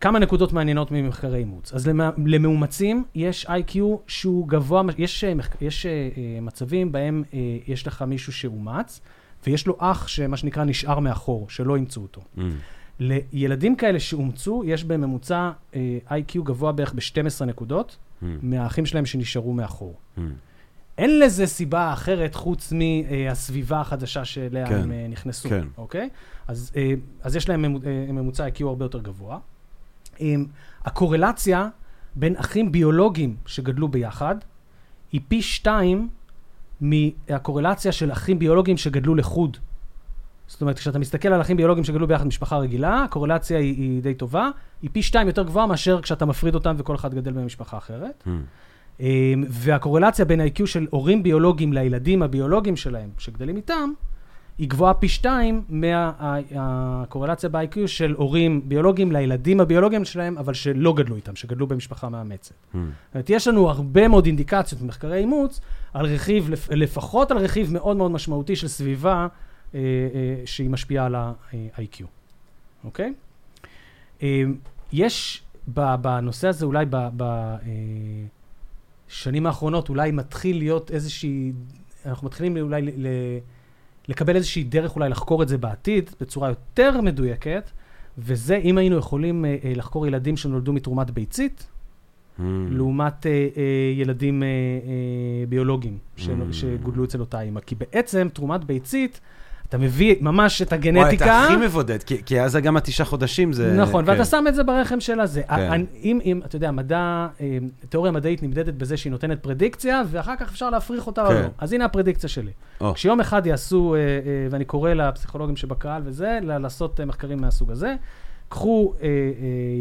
כמה נקודות מעניינות ממחקרי אימוץ. אז למא- למאומצים יש איי-Q שהוא גבוה, יש, אה, יש אה, אה, מצבים בהם אה, יש לך מישהו שאומץ, ויש לו אח שמה שנקרא נשאר מאחור, שלא אימצו אותו. Mm. לילדים כאלה שאומצו, יש בממוצע אה, איי-Q גבוה בערך ב-12 נקודות, Mm. מהאחים שלהם שנשארו מאחור. Mm. אין לזה סיבה אחרת חוץ מהסביבה החדשה שאליה כן, הם אה, נכנסו, כן. אוקיי? אז, אה, אז יש להם ממו- אה, ממוצע IQ הרבה יותר גבוה. אה, הקורלציה בין אחים ביולוגיים שגדלו ביחד היא פי שתיים מהקורלציה של אחים ביולוגיים שגדלו לחוד. זאת אומרת, כשאתה מסתכל על אחים ביולוגיים שגדלו ביחד במשפחה רגילה, הקורלציה היא, היא די טובה, היא פי שתיים יותר גבוהה מאשר כשאתה מפריד אותם וכל אחד גדל במשפחה אחרת. Mm. והקורלציה בין ה-IQ של הורים ביולוגיים לילדים הביולוגיים שלהם, שגדלים איתם, היא גבוהה פי שתיים מהקורלציה ב-IQ של הורים ביולוגיים לילדים הביולוגיים שלהם, אבל שלא גדלו איתם, שגדלו במשפחה מאמצת. Mm. זאת אומרת, יש לנו הרבה מאוד אינדיקציות במחקרי אימוץ על רכיב, לפ- לפחות על רכיב מאוד מאוד משמעותי של סביבה אה, אה, שהיא משפיעה על ה-IQ, אוקיי? אה, יש בנושא הזה אולי בשנים האחרונות, אולי מתחיל להיות איזושהי, אנחנו מתחילים אולי ל- ל- לקבל איזושהי דרך אולי לחקור את זה בעתיד בצורה יותר מדויקת, וזה אם היינו יכולים אה, אה, לחקור ילדים שנולדו מתרומת ביצית, Mm. לעומת אה, אה, ילדים אה, אה, ביולוגיים Mm. שגודלו אצל אותה אימא. כי בעצם תרומת ביצית, אתה מביא ממש את וואי, הגנטיקה. אתה הכי מבודד, כי, כי אז גם התשעה חודשים זה... נכון, כן. ואתה שם את זה ברחם של הזה. כן. אם, אם, אתה יודע, מדע, אה, תיאוריה מדעית נמדדת בזה שהיא נותנת פרדיקציה, ואחר כך אפשר להפריך אותה או כן. לא. אז הנה הפרדיקציה שלי. או. כשיום אחד יעשו, אה, אה, ואני קורא לפסיכולוגים שבקהל וזה, לעשות מחקרים מהסוג הזה, קחו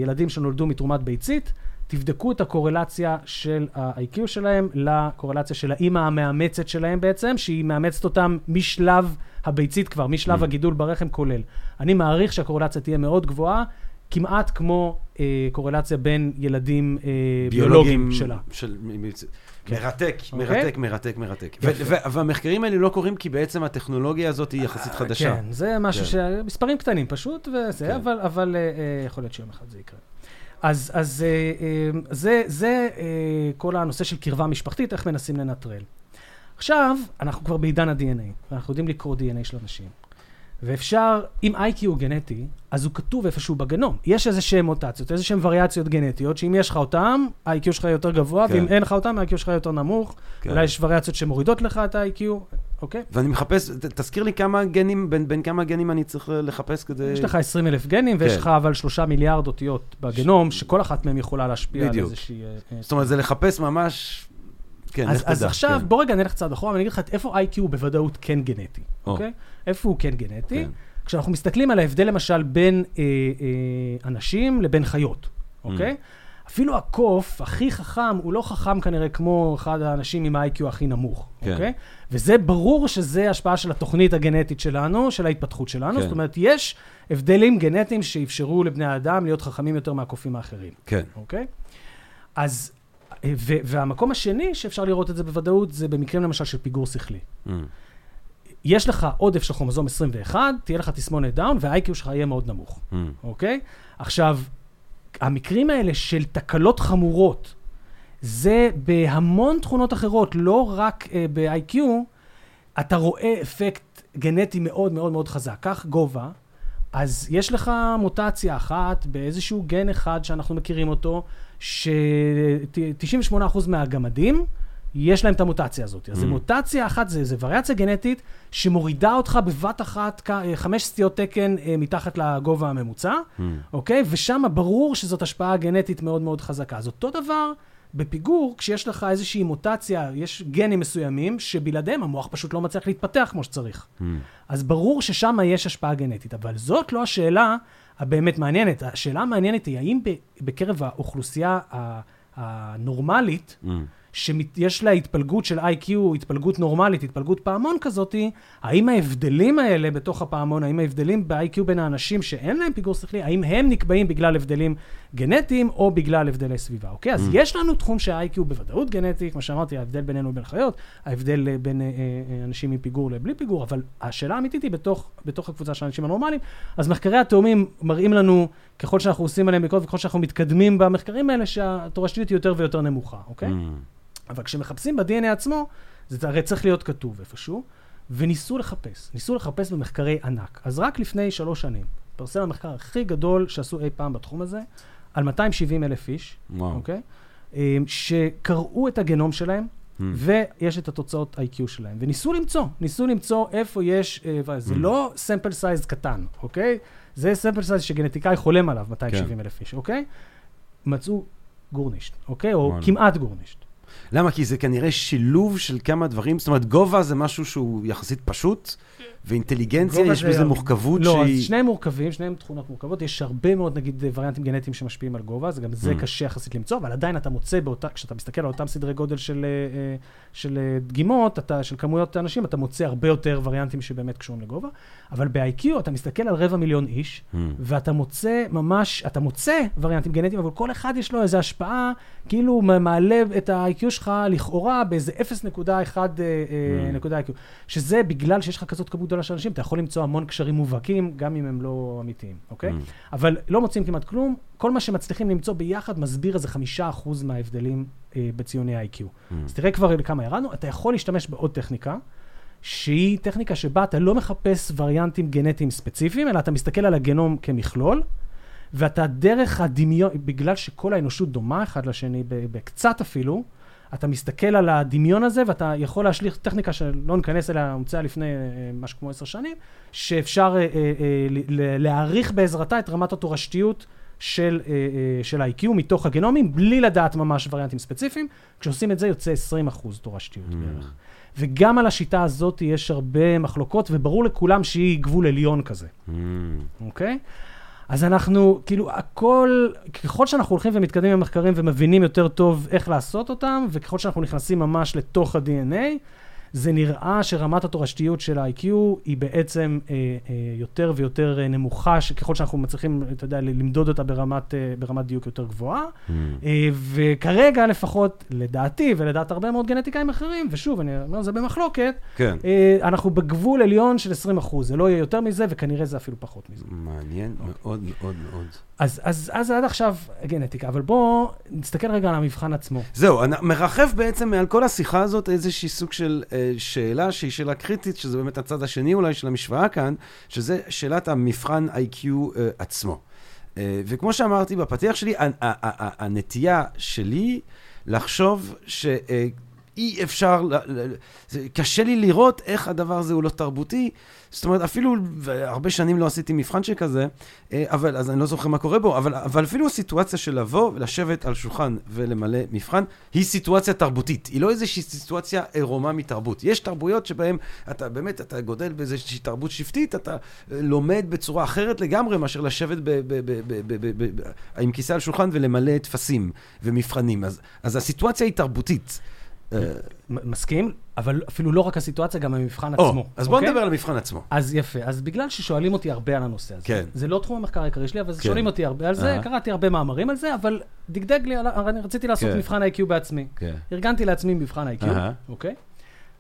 ילדים שנולדו מתרומת ביצית, תבדקו את הקורלציה של ה-IQ שלהם לקורלציה של האימא המאמצת שלהם בעצם, שהיא מאמצת אותם משלב הביצית כבר, משלב Mm. הגידול ברחם כולל. אני מעריך שהקורלציה תהיה מאוד גבוהה, כמעט כמו אה, קורלציה בין ילדים אה, ביולוגיים שלה. של... כן. מרתק, אוקיי. מרתק, מרתק, מרתק. והמחקרים האלה לא קורים כי בעצם הטכנולוגיה הזאת היא יחסית חדשה. כן, זה משהו כן. ש... מספרים קטנים פשוט, וזה, כן. אבל, אבל אה, אה, יכול להיות שיום אחד זה יקרה. אז, אז אה, אה, זה, זה אה, כל הנושא של קרבה משפחתית, איך מנסים לנטרל. עכשיו, אנחנו כבר בעידן ה-DNA, ואנחנו יודעים לקרוא DNA של אנשים. ואפשר, אם איי-Q הוא גנטי, אז הוא כתוב איפשהו בגנום. יש איזה שהן מוטציות, איזה שהן וריאציות גנטיות, שאם יש לך אותן, ה-IQ שלך יותר גבוה, כן. ואם אין לך אותן, ה-IQ שלך יותר נמוך. כן. אולי יש וריאציות שמורידות לך את ה-IQ, אוקיי? ואני מחפש, ת- תזכיר לי כמה גנים, בין, בין כמה גנים אני צריך לחפש כדי... יש לך 20 אלף גנים, ויש כן. לך אבל שלושה מיליארד אותיות בגנום, שכל אחת מהן יכולה להשפיע על בדיוק. איזושהי... אה, אה, זאת אומרת, זה לחפש ממש... כן, אז. אז עכשיו, כן. בוא רגע נלך צעד אחורה, ואני אגיד לך איפה איי-Q הוא בוודאות כן גנטי, או. אוקיי? איפה הוא כן גנטי? כן. כשאנחנו מסתכלים על ההבדל למשל בין אה, אה, אנשים לבין חיות, אוקיי? אפילו הקוף הכי חכם, הוא לא חכם כנראה כמו אחד האנשים עם ה-IQ הכי נמוך, כן. אוקיי? וזה ברור שזה השפעה של התוכנית הגנטית שלנו, של ההתפתחות שלנו. כן. זאת אומרת, יש הבדלים גנטיים שאפשרו לבני האדם להיות חכמים יותר מהקופים האחרים, כן. אוקיי? אז, אה, ו- והמקום השני שאפשר לראות את זה בוודאות, זה במקרים למשל של פיגור שכלי. Mm. יש לך עודף של כרומוזום 21, תהיה לך תסמונת דאון, וה-IQ שלך יהיה מאוד נמוך. Mm. אוקיי? עכשיו, המקרים האלה של תקלות חמורות, זה בהמון תכונות אחרות, לא רק uh, ב-IQ, אתה רואה אפקט גנטי מאוד מאוד מאוד חזק. קח גובה, אז יש לך מוטציה אחת באיזשהו גן אחד שאנחנו מכירים אותו, ש-98% מהגמדים, יש להם את המוטציה הזאת. אז Mm. מוטציה אחת, זה, זה וריאציה גנטית שמורידה אותך בבת אחת אה, חמש סטיות תקן אה, מתחת לגובה הממוצע, Mm. אוקיי? ושם ברור שזאת השפעה גנטית מאוד מאוד חזקה. אז אותו דבר בפיגור, כשיש לך איזושהי מוטציה, יש גנים מסוימים, שבלעדיהם המוח פשוט לא מצליח להתפתח כמו שצריך. Hmm. אז ברור ששם יש השפעה גנטית, אבל זאת לא השאלה הבאמת מעניינת. השאלה המעניינת היא, האם בקרב האוכלוסייה הנורמלית, Hmm. שיש לה התפלגות של IQ, התפלגות נורמלית, התפלגות פעמון כזאתי, האם ההבדלים האלה בתוך הפעמון, האם ההבדלים ב-IQ בין האנשים שאין להם פיגור שכלי, האם הם נקבעים בגלל הבדלים גנטיים או בגלל הבדלי סביבה, אוקיי? אז יש לנו תחום שה-IQ בוודאות גנטי, כמו שאמרתי, ההבדל בינינו לבין חיות, ההבדל אה, בין אה, אה, אנשים עם פיגור לבלי פיגור, אבל השאלה האמיתית היא בתוך, בתוך הקבוצה של האנשים הנורמליים. אז מחקרי התאומים מראים לנו, ככל שאנחנו עושים עליהם ביקורת וככל שאנחנו מתקדמים במחקרים האלה, שהתורשתיות היא יותר ויותר נמוכה, אוקיי? Hmm. אבל כשמחפשים ב-DNA עצמו, זה הרי צריך להיות כתוב איפשהו, וניסו לחפש, ניסו לחפש במחקרי ענק. אז רק לפני שלוש שנים, פרסם המחקר הכי גדול שעשו אי פעם בתחום הזה, על 270 אלף איש, וואו. אוקיי? אה, שקראו את הגנום שלהם, Hmm. ויש את התוצאות IQ שלהם. וניסו למצוא, ניסו למצוא איפה יש, אה, זה Hmm. לא sample size קטן, אוקיי? זה sample size שגנטיקאי חולם עליו, 270 אלף איש, אוקיי? מצאו גורנישט, אוקיי? או וואלה. כמעט גורנישט. למה? כי זה כנראה שילוב של כמה דברים, זאת אומרת, גובה זה משהו שהוא יחסית פשוט, ואינטליגנציה, יש זה בזה מורכבות לא, שהיא... אז שניהם מורכבים, שניהם תכונות מורכבות. יש הרבה מאוד, נגיד, וריאנטים גנטיים שמשפיעים על גובה, אז גם זה Mm. קשה יחסית למצוא, אבל עדיין אתה מוצא באותה, כשאתה מסתכל על אותם סדרי גודל של, אה, אה, של אה, דגימות, אתה, של כמויות אנשים, אתה מוצא הרבה יותר וריאנטים שבאמת קשורים לגובה. אבל ב-IQ אתה מסתכל על רבע מיליון איש, Hmm. ואתה מוצא ממש, אתה מוצא וריאנטים גנטיים, אבל כל אחד יש לו איזו השפעה, כאילו מעלה את ה-IQ שלך לכאורה באיזה 0.1 אה, אה, Mm. נקודה IQ. שזה בגלל שיש לך כזאת כמות גדולה של אנשים, אתה יכול למצוא המון קשרים מובהקים, גם אם הם לא אמיתיים, אוקיי? Mm. אבל לא מוצאים כמעט כלום. כל מה שמצליחים למצוא ביחד מסביר איזה חמישה אחוז מההבדלים אה, בציוני ה-IQ. Hmm. אז תראה כבר לכמה ירדנו, אתה יכול להשתמש בעוד טכניקה, שהיא טכניקה שבה אתה לא מחפש וריאנטים גנטיים ספציפיים, אלא אתה מסתכל על הגנום כמכלול, ואתה דרך הדמיון, בגלל שכל האנושות דומה אחד לשני, בקצת אפילו, אתה מסתכל על הדמיון הזה, ואתה יכול להשליך טכניקה שלא ניכנס אליה, הומצאה לפני אה, משהו כמו עשר שנים, שאפשר אה, אה, אה, להעריך בעזרתה את רמת התורשתיות של, אה, של ה-IQ מתוך הגנומים, בלי לדעת ממש וריאנטים ספציפיים. כשעושים את זה יוצא 20 אחוז תורשתיות Mm. בערך. וגם על השיטה הזאת יש הרבה מחלוקות, וברור לכולם שהיא גבול עליון כזה, Hmm. אוקיי? אז אנחנו, כאילו, הכל, ככל שאנחנו הולכים ומתקדמים במחקרים ומבינים יותר טוב איך לעשות אותם, וככל שאנחנו נכנסים ממש לתוך ה-DNA, זה נראה שרמת התורשתיות של ה-IQ היא בעצם אה, אה, יותר ויותר אה, נמוכה, ככל שאנחנו מצליחים, אתה יודע, למדוד אותה ברמת, אה, ברמת דיוק יותר גבוהה. Hmm. אה, וכרגע לפחות, לדעתי ולדעת הרבה מאוד גנטיקאים אחרים, ושוב, אני אומר, זה במחלוקת, כן. אה, אנחנו בגבול עליון של 20 אחוז. זה לא יהיה יותר מזה, וכנראה זה אפילו פחות מזה. מעניין מאוד מאוד מאוד. אז, אז, אז עד עכשיו גנטיקה, אבל בואו נסתכל רגע על המבחן עצמו. זהו, מרחף בעצם מעל כל השיחה הזאת איזושהי סוג של אה, שאלה שהיא שאלה קריטית, שזה באמת הצד השני אולי של המשוואה כאן, שזה שאלת המבחן IQ אה, עצמו. אה, וכמו שאמרתי בפתיח שלי, הנטייה שלי לחשוב שאי אפשר, אי אפשר, זה, קשה לי לראות איך הדבר הזה הוא לא תרבותי. זאת אומרת, אפילו הרבה שנים לא עשיתי מבחן שכזה, אה, אבל אז אני לא זוכר מה קורה בו, אבל, אבל אפילו הסיטואציה של לבוא, ולשבת על שולחן ולמלא מבחן, היא סיטואציה תרבותית. היא לא איזושהי סיטואציה אה, עירומה מתרבות. יש תרבויות שבהן אתה באמת, אתה גודל באיזושהי תרבות שבטית, אתה אה, לומד בצורה אחרת לגמרי מאשר לשבת ב, ב, ב, ב, ב, ב, ב, ב, עם כיסא על שולחן ולמלא טפסים ומבחנים. אז, אז הסיטואציה היא תרבותית. אה, מסכים, אבל אפילו לא רק הסיטואציה, גם המבחן או, עצמו. אז בואו אוקיי? נדבר על המבחן עצמו. אז יפה, אז בגלל ששואלים אותי הרבה על הנושא הזה, כן. זה לא תחום המחקר העיקרי שלי, אבל כן. שואלים אותי הרבה על זה, אהה. קראתי הרבה מאמרים על זה, אבל דגדג לי, אני רציתי לעשות כן. מבחן ה-IQ בעצמי. כן. ארגנתי לעצמי מבחן אהה. אוקיי?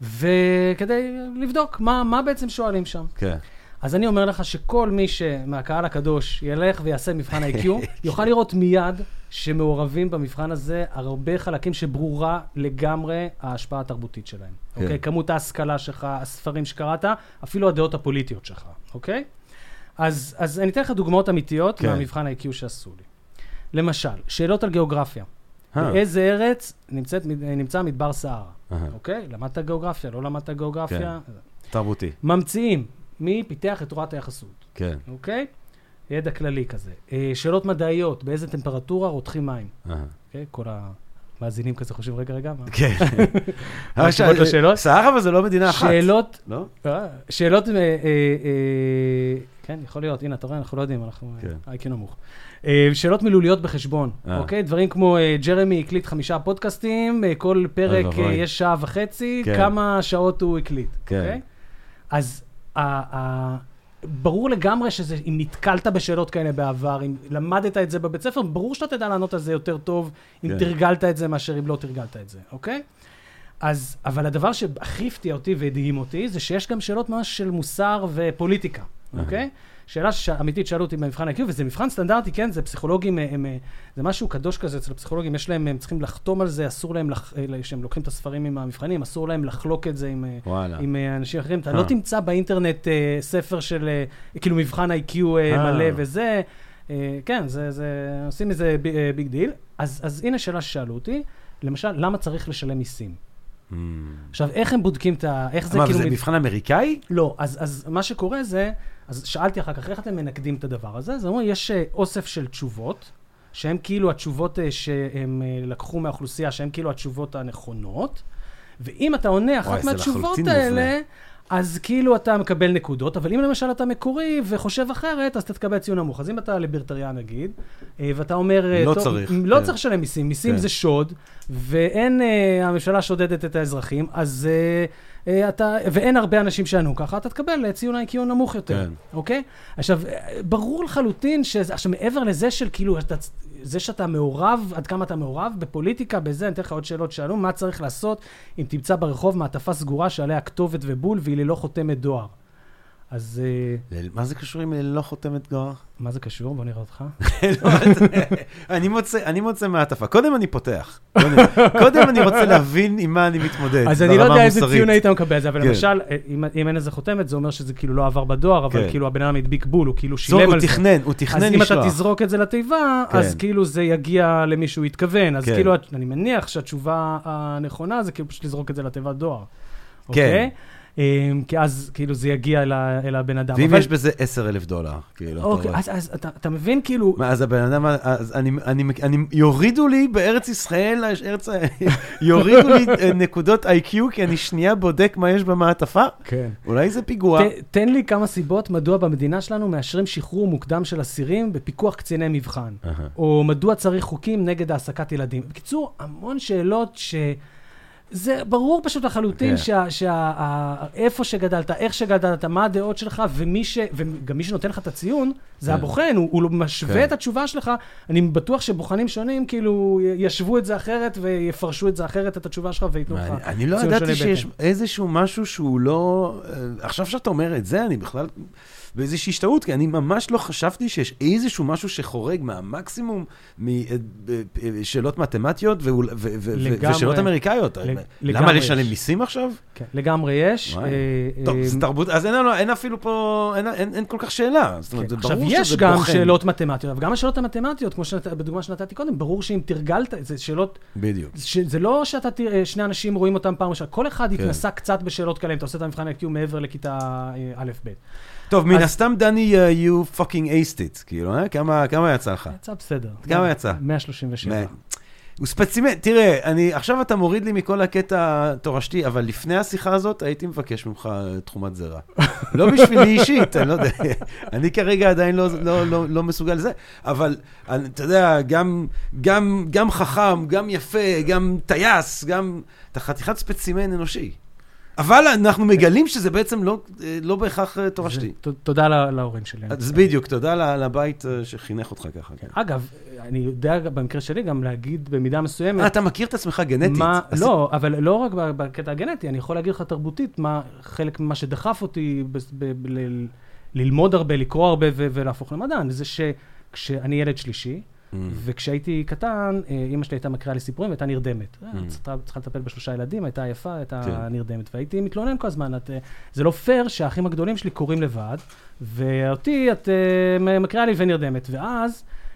וכדי לבדוק מה, מה בעצם שואלים שם. כן. אז אני אומר לך שכל מי שמהקהל הקדוש ילך ויעשה מבחן ה-IQ, יוכל לראות מיד שמעורבים במבחן הזה הרבה חלקים שברורה לגמרי ההשפעה התרבותית שלהם. כן. אוקיי? כמות ההשכלה שלך, הספרים שקראת, אפילו הדעות הפוליטיות שלך, אוקיי? אז, אז אני אתן לך דוגמאות אמיתיות כן. מהמבחן ה-IQ שעשו לי. למשל, שאלות על גיאוגרפיה. אה. באיזה ארץ נמצאת, נמצא מדבר סהרה? אוקיי? למדת גיאוגרפיה, לא למדת גיאוגרפיה? תרבותי. ממציאים. מי פיתח את תורת היחסות, כן. אוקיי? ידע כללי כזה. אה, שאלות מדעיות, באיזה טמפרטורה רותחים מים. אוקיי? כל מאזינים כזה חושבים, רגע, רגע, מה? כן. מה התשובות לשאלות? סהרה זה לא מדינה אחת. שאלות, לא? אה, שאלות, אה, כן, יכול להיות, הנה, אתה רואה, אנחנו לא יודעים, אנחנו כן. איי-קיו נמוך. שאלות מילוליות בחשבון. אוקיי? דברים כמו ג'רמי הקליט חמישה פודקאסטים, כל פרק יש שעה וחצי, כן. כמה שעות הוא הקליט, כן. אוקיי? אז ה- ה- ברור לגמרי שזה, אם נתקלת בשאלות כאלה בעבר, אם למדת את זה בבית ספר, ברור שאתה תדע לענות על זה יותר טוב, אם כן. תרגלת את זה מאשר אם לא תרגלת את זה, אוקיי? אז, אבל הדבר שהכי הפתיע אותי והדהים אותי, זה שיש גם שאלות ממש של מוסר ופוליטיקה, אוקיי? שאלה אמיתית שאלו אותי במבחן ה-IQ, וזה מבחן סטנדרטי, כן? זה פסיכולוגים, הם, הם, זה משהו קדוש כזה אצל הפסיכולוגים, יש להם, הם צריכים לחתום על זה, אסור להם, לח, אה, כשהם לוקחים את הספרים עם המבחנים, אסור להם לחלוק את זה עם, אה, וואלה. עם אה, אנשים אחרים. אתה אה. לא תמצא באינטרנט אה, ספר של, אה, כאילו מבחן IQ אה, אה. מלא וזה. אה, כן, זה, זה, עושים מזה אה, big deal. אז, אז הנה שאלה ששאלו אותי, למשל, למה צריך לשלם מיסים? Mm. עכשיו, איך הם בודקים את ה... איך זה מה, כאילו... וזה מת- מבחן אמריקאי? לא, אז, אז מה שקורה זה, אז שאלתי אחר כך, איך אתם מנקדים את הדבר הזה? אז אמרו, יש אה, אוסף של תשובות, שהן כאילו התשובות אה, שהם אה, לקחו מהאוכלוסייה, שהן כאילו התשובות הנכונות, ואם אתה עונה אחת מהתשובות האלה. אז כאילו אתה מקבל נקודות, אבל אם למשל אתה מקורי וחושב אחרת, אז אתה תקבל ציון נמוך. אז אם אתה ליברטריאן נגיד, ואתה אומר... לא טוב, צריך, לא כן. צריך לשלם מיסים, מיסים כן. זה שוד, ואין, הממשלה שודדת את האזרחים, אז אתה, ואין הרבה אנשים שענו ככה, אתה תקבל אה, ציון IQ נמוך יותר, כן. אוקיי? עכשיו, אה, ברור לחלוטין שזה, עכשיו מעבר לזה של כאילו, אתה, זה שאתה מעורב, עד כמה אתה מעורב בפוליטיקה, בזה, אני אתן לך עוד שאלות שאלו, מה צריך לעשות אם תמצא ברחוב מעטפה סגורה שעליה כתובת ובול והיא ללא חותמת דואר. אז אה, מה זה קשור עם ללא חותמת גרר? מה זה קשור? בוא נראה אותך. לא, אני מוצא, אני מוצא מעטפה. קודם אני פותח. קודם, אני רוצה להבין עם מה אני מתמודד. אז אני לא יודע איזה. ציון היית מקבל זה, אבל כן. למשל, אה, אם, אם אין לזה חותמת, זה אומר שזה כאילו לא עבר בדואר, אבל כן. כאילו הבן אדם הדביק בול, הוא כאילו שילם על הוא זה. תכנן, הוא תכנן אז אם לשלוח. אתה תזרוק את זה לתיבה, כן. אז כאילו זה יגיע למי שהוא התכוון. אז. כאילו, אני מניח שהתשובה הנכונה זה כאילו פשוט לזרוק את זה לתיבת דואר. כן. אמ, כי אז כאילו זה יגיע אל הבן אדם. ואם יש בזה 10 אלף דולר, כאילו, אתה אוקיי, רואה. אז- אז אתה- מבין כאילו... מה, אז הבן אדם, אז אני, אני, אני, יורידו לי בארץ ישראל, ארץ, יורידו לי אה, נקודות איי-קיו, כי אני שנייה בודק מה יש במעטפה? כן. אולי זה פיגוע. תן לי כמה סיבות מדוע במדינה שלנו מאשרים שחרור מוקדם של אסירים בפיקוח קציני מבחן. או מדוע צריך חוקים נגד העסקת ילדים. בקיצור, המון שאלות ש... זה ברור פשוט לחלוטין כן. שה, שה, ה- איפה שגדלת, איך שגדלת, מה הדעות שלך, ומי ש... וגם מי שנותן לך את הציון, זה כן. הבוחן, הוא, הוא משווה כן. את התשובה שלך. אני בטוח שבוחנים שונים, כאילו, י- ישוו את זה אחרת ויפרשו את זה אחרת, את התשובה שלך, וייתנו לך אני, אני לא ציון ידעתי שונה שיש בהתאם. איזשהו משהו שהוא לא... אה, עכשיו שאתה אומר את זה, אני בכלל באיזושהי השתאות, כי אני ממש לא חשבתי שיש איזשהו משהו שחורג מהמקסימום משאלות מתמטיות ואול- ו- ו- לגמרי. ושאלות אמריקאיות. לג- למה לשלם יש. מיסים עכשיו? כן, לגמרי יש. אה, טוב, אה, זה תרבות, אז אין לנו, אין אפילו פה, אין, אין, אין כל כך שאלה. זאת אומרת, כן. עכשיו, ברור יש שזה גם בוחן. שאלות מתמטיות, אבל גם השאלות המתמטיות, כמו שנת, בדוגמה שנתתי קודם, ברור שאם תרגלת, זה שאלות, בדיוק. ש, זה לא שאתה, אה, שני אנשים רואים אותם פעם ראשונה, כל אחד כן. התנסה קצת בשאלות כאלה, אם אתה עושה את המבחן ה-IQ מעבר לכיתה אה, א'-ב'. טוב, מן הסתם, דני, uh, you fucking aced it, כאילו, אה? כמה, כמה יצא לך? יצא בסדר. כמה יצא? 137. מה- הוא ספצימנט, תראה, אני, עכשיו אתה מוריד לי מכל הקטע התורשתי, אבל לפני השיחה הזאת הייתי מבקש ממך תחומת זרע. לא בשבילי אישית, אני לא יודע, אני כרגע עדיין לא, לא, לא, לא מסוגל לזה, אבל אני, אתה יודע, גם, גם, גם חכם, גם יפה, גם טייס, גם, אתה חתיכת ספצימן אנושי. אבל אנחנו מגלים שזה בעצם לא, לא בהכרח אה, תורשתי. תודה לה- להורים שלי. אז בדיוק, תודה לבית אה, שחינך אותך ככה. כן. אגב, אני יודע במקרה שלי גם להגיד במידה מסוימת, אה, אתה מכיר את עצמך גנטית? מה, אז- לא, אבל לא רק בקטע הגנטי, אני יכול להגיד לך תרבותית, מה חלק ממה שדחף אותי ב, ב, ב, ל, ללמוד הרבה, לקרוא הרבה ו, ולהפוך למדען, זה שכשאני ילד שלישי. וכשהייתי קטן, אה, אימא שלי הייתה מקריאה לי סיפורים והייתה נרדמת. אה, Mm. צריכה, צריכה לטפל בשלושה ילדים, הייתה עייפה, הייתה כן. נרדמת. והייתי מתלונן כל הזמן, אה, זה לא פייר שהאחים הגדולים שלי קוראים לבד, ואותי את אה, מקריאה לי ונרדמת. ואז אה,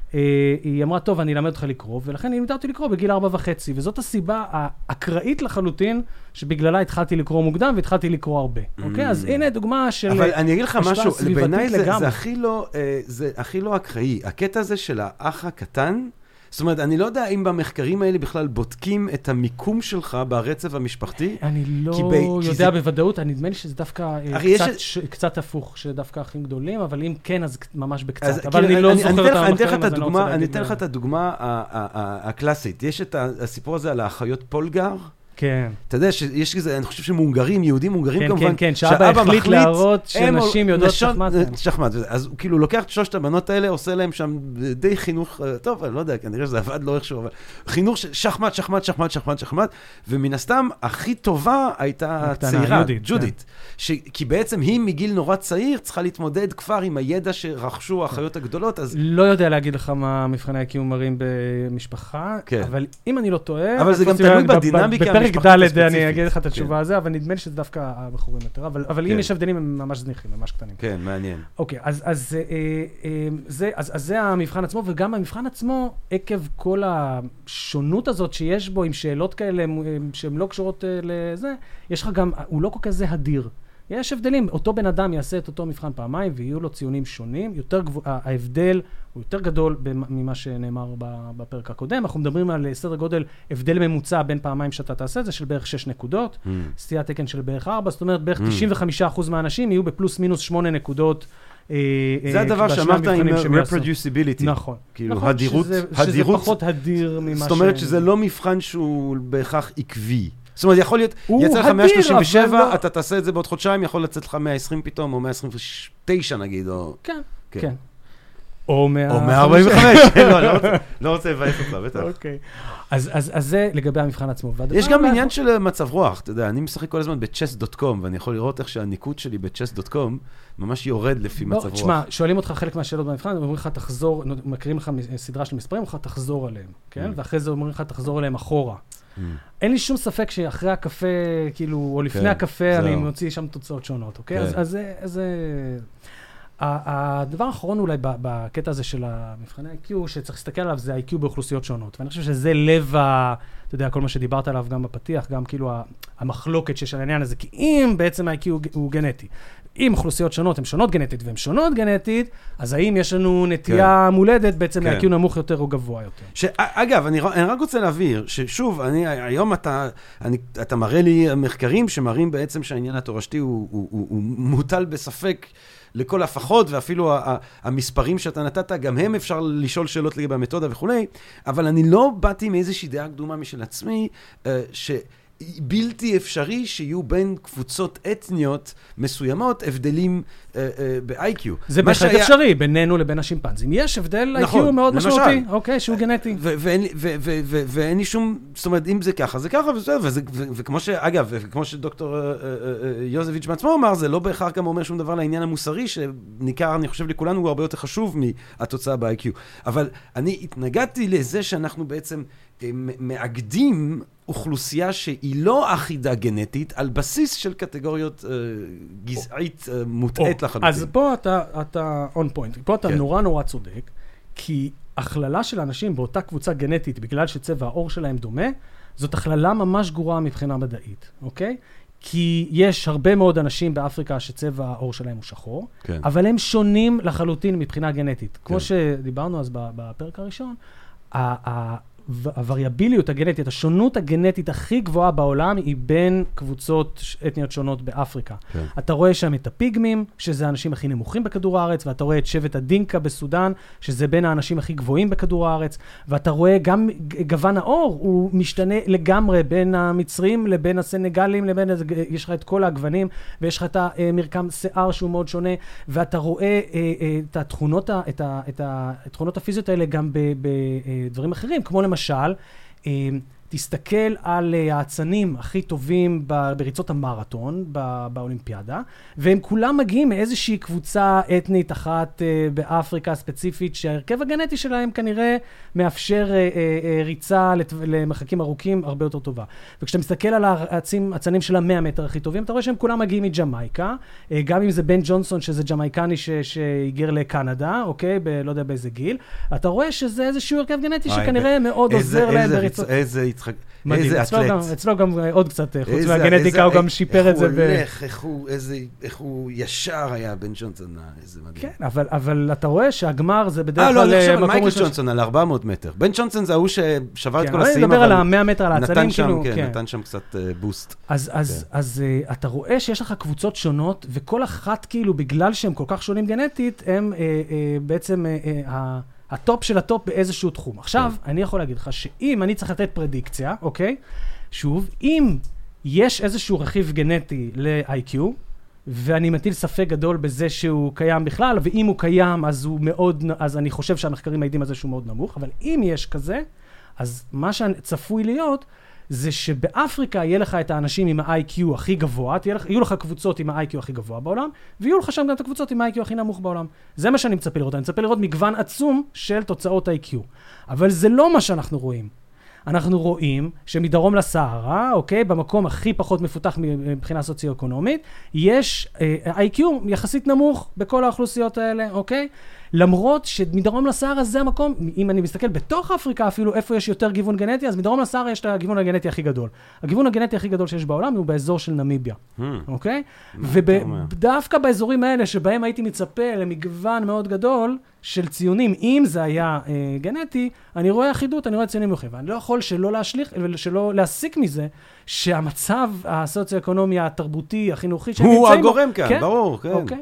היא אמרה, טוב, אני אלמד אותך לקרוא, ולכן היא לימדה אותי לקרוא בגיל ארבע וחצי, וזאת הסיבה האקראית לחלוטין, שבגללה התחלתי לקרוא מוקדם והתחלתי לקרוא הרבה. אוקיי? אז הנה דוגמה של... אבל אני אגיד לך משהו, בעיניי זה. זה, לא, אה, זה הכי לא אקראי. הקטע הזה של האח הקטן, זאת אומרת, אני לא יודע אם במחקרים האלה בכלל בודקים את המיקום שלך ברצף המשפחתי. אני לא כי ב- כי יודע זה- בוודאות, אני- נדמה לי שזה דווקא אה, קצת את- ש- קצת הפוך, שדווקא אחים גדולים, אבל אם כן, אז ממש אז בקצת. אבל כאילו, אני לא אני זוכר את אני לך המחקרים, את אז אני לא רוצה הדוגמה, אני להגיד... אתן לך את הדוגמה הקלאסית. יש את הסיפור הזה על האחיות פולגר. כן, אתה יודע שיש כזה, אני חושב שמהונגרים, יהודים הונגרים כן, כמובן, כן, כן, שאבא החליט להראות שנשים יודעות שחמט. כן. שחמט. אז הוא כאילו לוקח את שלושת הבנות האלה, עושה להם שם די חינוך, אה, טוב, אני לא יודע, כנראה שזה עבד לא איכשהו, אבל חינוך שחמט, שחמט, שחמט, שחמט, שחמט, ומן הסתם, הכי טובה הייתה צעירה, יהודית, ג'ודית. ש- כי בעצם היא מגיל נורא צעיר צריכה להתמודד כבר עם הידע שרכשו האחיות הגדולות, אז... לא יודע להגיד לך מה מבחני ה-IQ מראים במשפחה, כן. אבל אם אני לא טועה... אבל זה גם תלוי בדינמיקה בפרק המשפחתית ד' אני. אגיד לך את כן. התשובה הזו, אבל נדמה לי שזה דווקא הבחורים יותר, אבל אבל כן. אם יש הבדלים הם ממש זניחים, ממש קטנים. כן, מעניין. אוקיי, אז, אה, אה, זה, אז, זה המבחן עצמו, וגם המבחן עצמו, עקב כל השונות הזאת שיש בו, עם שאלות כאלה אה, שהן לא קשורות אה, לזה, יש לך גם, הוא לא כל כזה הדיר. יש הבדלים, אותו בן אדם יעשה את אותו מבחן פעמיים ויהיו לו ציונים שונים, יותר גבוה, ה- ההבדל הוא יותר גדול ממה שנאמר בפרק הקודם. אנחנו מדברים על סדר גודל, הבדל ממוצע בין פעמיים שאתה תעשה את זה, של בערך 6 נקודות, Mm. סטיית תקן של בערך 4, זאת אומרת בערך Mm. 95% מהאנשים יהיו בפלוס מינוס 8 נקודות. אה, זה אה, הדבר בשני שאמרת עם reproducibility. נכון. כאילו, נכון, הדירות, שזה, הדירות, שזה פחות הדיר ממה ש... זאת אומרת שזה לא מבחן שהוא בהכרח עקבי. זאת אומרת, יכול להיות, יצא לך הדיר, 137, אבל לא- אתה תעשה את זה בעוד חודשיים, יכול לצאת לך 120 פתאום, או 129 נגיד, או... כן, כן. כן. או מה... או 145, לא, לא רוצה- לא רוצה לבאס אותך, בטח. אוקיי. אז, אז, אז זה לגבי המבחן עצמו. יש גם עניין של מצב רוח, אתה יודע, אני משחק כל הזמן ב-chess.com, ואני יכול לראות איך שהניקוד שלי ב-chess.com ממש יורד לפי לא, מצב רוח. תשמע, שואלים אותך חלק מהשאלות במבחן, אומרים לך תחזור, מקריאים לך סדרה של מספרים, אומרים לך תחזור עליהם, כן? Mm. ואחרי זה אומרים לך תחזור עליהם אחורה. אין לי שום ספק שאחרי הקפה, כאילו, או לפני כן, הקפה, אני. מוציא שם תוצאות שונות, אוקיי? כן. אז- אז זה- הדבר האחרון אולי בקטע הזה של המבחני ה-IQ, שצריך להסתכל עליו, זה ה-IQ באוכלוסיות שונות. ואני חושב שזה לב ה... אתה יודע, כל מה שדיברת עליו גם בפתיח, גם כאילו ה- המחלוקת שיש על העניין הזה. כי אם בעצם ה-IQ הוא, הוא גנטי, אם אוכלוסיות שונות הן שונות גנטית והן שונות גנטית, אז האם יש לנו נטייה מולדת בעצם כן. ל-IQ נמוך יותר או גבוה יותר? שאגב, אני, ר- אני רק רוצה להבהיר, ששוב, אני, היום אתה, אני, אתה מראה לי מחקרים שמראים בעצם שהעניין התורשתי הוא, הוא, הוא, הוא מוטל בספק לכל הפחות, ואפילו המספרים שאתה נתת, גם הם אפשר לשאול שאלות לגבי המתודה וכולי, אבל אני לא באתי מאיזושהי דעה קדומה משל עצמי, אה, ש... בלתי אפשרי שיהיו בין קבוצות אתניות מסוימות הבדלים אה, אה, ב-IQ. זה בהחלט שהיה- אפשרי, בינינו לבין השימפנזים. יש הבדל נכון, IQ מאוד למשל. משמעותי, אוקיי, שהוא גנטי. ואין, לי שום, זאת אומרת, אם זה ככה, זה ככה, וזה, וכמו ש... אגב, וכמו שדוקטור אה, אה, אה, יוזביץ' בעצמו אמר, זה לא בהכרח גם אומר שום דבר לעניין המוסרי, שניכר, אני חושב, לכולנו הוא הרבה יותר חשוב מהתוצאה ב-IQ. אבל אני התנגדתי לזה שאנחנו בעצם מאגדים אוכלוסייה שהיא לא אחידה גנטית, על בסיס של קטגוריות אה, גזעית אה, מוטעית לחלוטין. אז פה אתה, אתה on point, פה אתה כן. נורא נורא צודק, כי הכללה של אנשים באותה קבוצה גנטית, בגלל שצבע העור שלהם דומה, זאת הכללה ממש גרועה מבחינה מדעית, אוקיי? כי יש הרבה מאוד אנשים באפריקה שצבע העור שלהם הוא שחור, כן. אבל הם שונים לחלוטין מבחינה גנטית. כמו כן. שדיברנו אז בפרק הראשון, הווריאביליות הגנטית, השונות הגנטית הכי גבוהה בעולם היא בין קבוצות אתניות שונות באפריקה. כן. אתה רואה שם את הפיגמים, שזה האנשים הכי נמוכים בכדור הארץ, ואתה רואה את שבט הדינקה בסודאן, שזה בין האנשים הכי גבוהים בכדור הארץ, ואתה רואה גם גוון העור, הוא משתנה לגמרי בין המצרים לבין הסנגלים, לבין, יש לך את כל הגוונים, ויש לך את המרקם שיער שהוא מאוד שונה, ואתה רואה אה, אה, את התכונות, את התכונות הפיזיות האלה גם בדברים אחרים, כמו למשל, אה, תסתכל על אה, האצנים הכי טובים בריצות המרתון באולימפיאדה, והם כולם מגיעים מאיזושהי קבוצה אתנית אחת אה, באפריקה ספציפית, שההרכב הגנטי שלהם כנראה מאפשר אה, ריצה למרחקים ארוכים הרבה יותר טובה. וכשאתה מסתכל על האצנים של המאה מטר הכי טובים, אתה רואה שהם כולם מגיעים מג'מייקה, גם אם זה בן ג'ונסון, שזה ג'מייקני שהיגר לקנדה, אוקיי? ב- לא יודע באיזה גיל, אתה רואה שזה איזשהו הרכב גנטי שכנראה מאוד עוזר להם בריצות. ריצ- איזה מדהים. איזה אתלט. אצלו גם עוד קצת, אה, חוץ מהגנטיקה, הוא גם שיפר את זה. איך ב- הוא הולך, איך הוא, ישר היה בן ג'ונסון, אה, איזה מדהים. כן, אבל, אבל אתה רואה שהגמר זה בדרך אה, כלל לא, אני חושב אה, על מייקל. ג'ונסון, על 400 מטר. בן ג'ונסון זה ההוא ששבר את כן, כל אבל אני השיאים, מדבר על אבל ה-100 מטר על העצלים, כאילו, כן, כן. נתן שם קצת אה, boost. אז, אז, כן. אז אתה רואה שיש לך קבוצות שונות, וכל אחת, כאילו, בגלל שהם כל כך שונים גנטית, הם בעצם ה top של ה top באיזשהו תחום. עכשיו, כן. אני יכול להגיד לך שאם אני צריך לתת פרדיקציה, אוקיי? שוב, אם יש איזשהו רכיב גנטי ל-IQ, ואני מטיל ספק גדול בזה שהוא קיים בכלל, ואם הוא קיים, אז הוא מאוד, אז אני חושב שהמחקרים מעידים על זה שהוא מאוד נמוך, אבל אם יש כזה, אז מה שצפוי להיות, זה שבאפריקה יהיה לך את האנשים עם ה-IQ הכי גבוה, לך, יהיו לך קבוצות עם ה-IQ הכי גבוה בעולם, ויהיו לך שם גם את הקבוצות עם ה-IQ הכי נמוך בעולם. זה מה שאני מצפה לראות, אני מצפה לראות מגוון עצום של תוצאות IQ. אבל זה לא מה שאנחנו רואים. אנחנו רואים שמדרום לסהרה, אוקיי, במקום הכי פחות מפותח מבחינה סוציו-אקונומית, יש אה, IQ יחסית נמוך בכל האוכלוסיות האלה, אוקיי? למרות שמדרום לסהרה זה המקום, אם אני מסתכל בתוך אפריקה אפילו, איפה יש יותר גיוון גנטי, אז מדרום לסהרה יש את הגיוון הגנטי הכי גדול. הגיוון הגנטי הכי גדול שיש בעולם הוא באזור של נמיביה, Hmm, אוקיי? ודווקא באזורים האלה, שבהם הייתי מצפה למגוון מאוד גדול של ציונים, אם זה היה אה, גנטי, אני רואה אחידות, אני רואה ציונים נמוכים. ואני לא יכול שלא להשליך, שלא להסיק מזה, שהמצב הסוציו-אקונומי, התרבותי, החינוכי הוא הגורם כאן, כן, ברור, כן. אוקיי.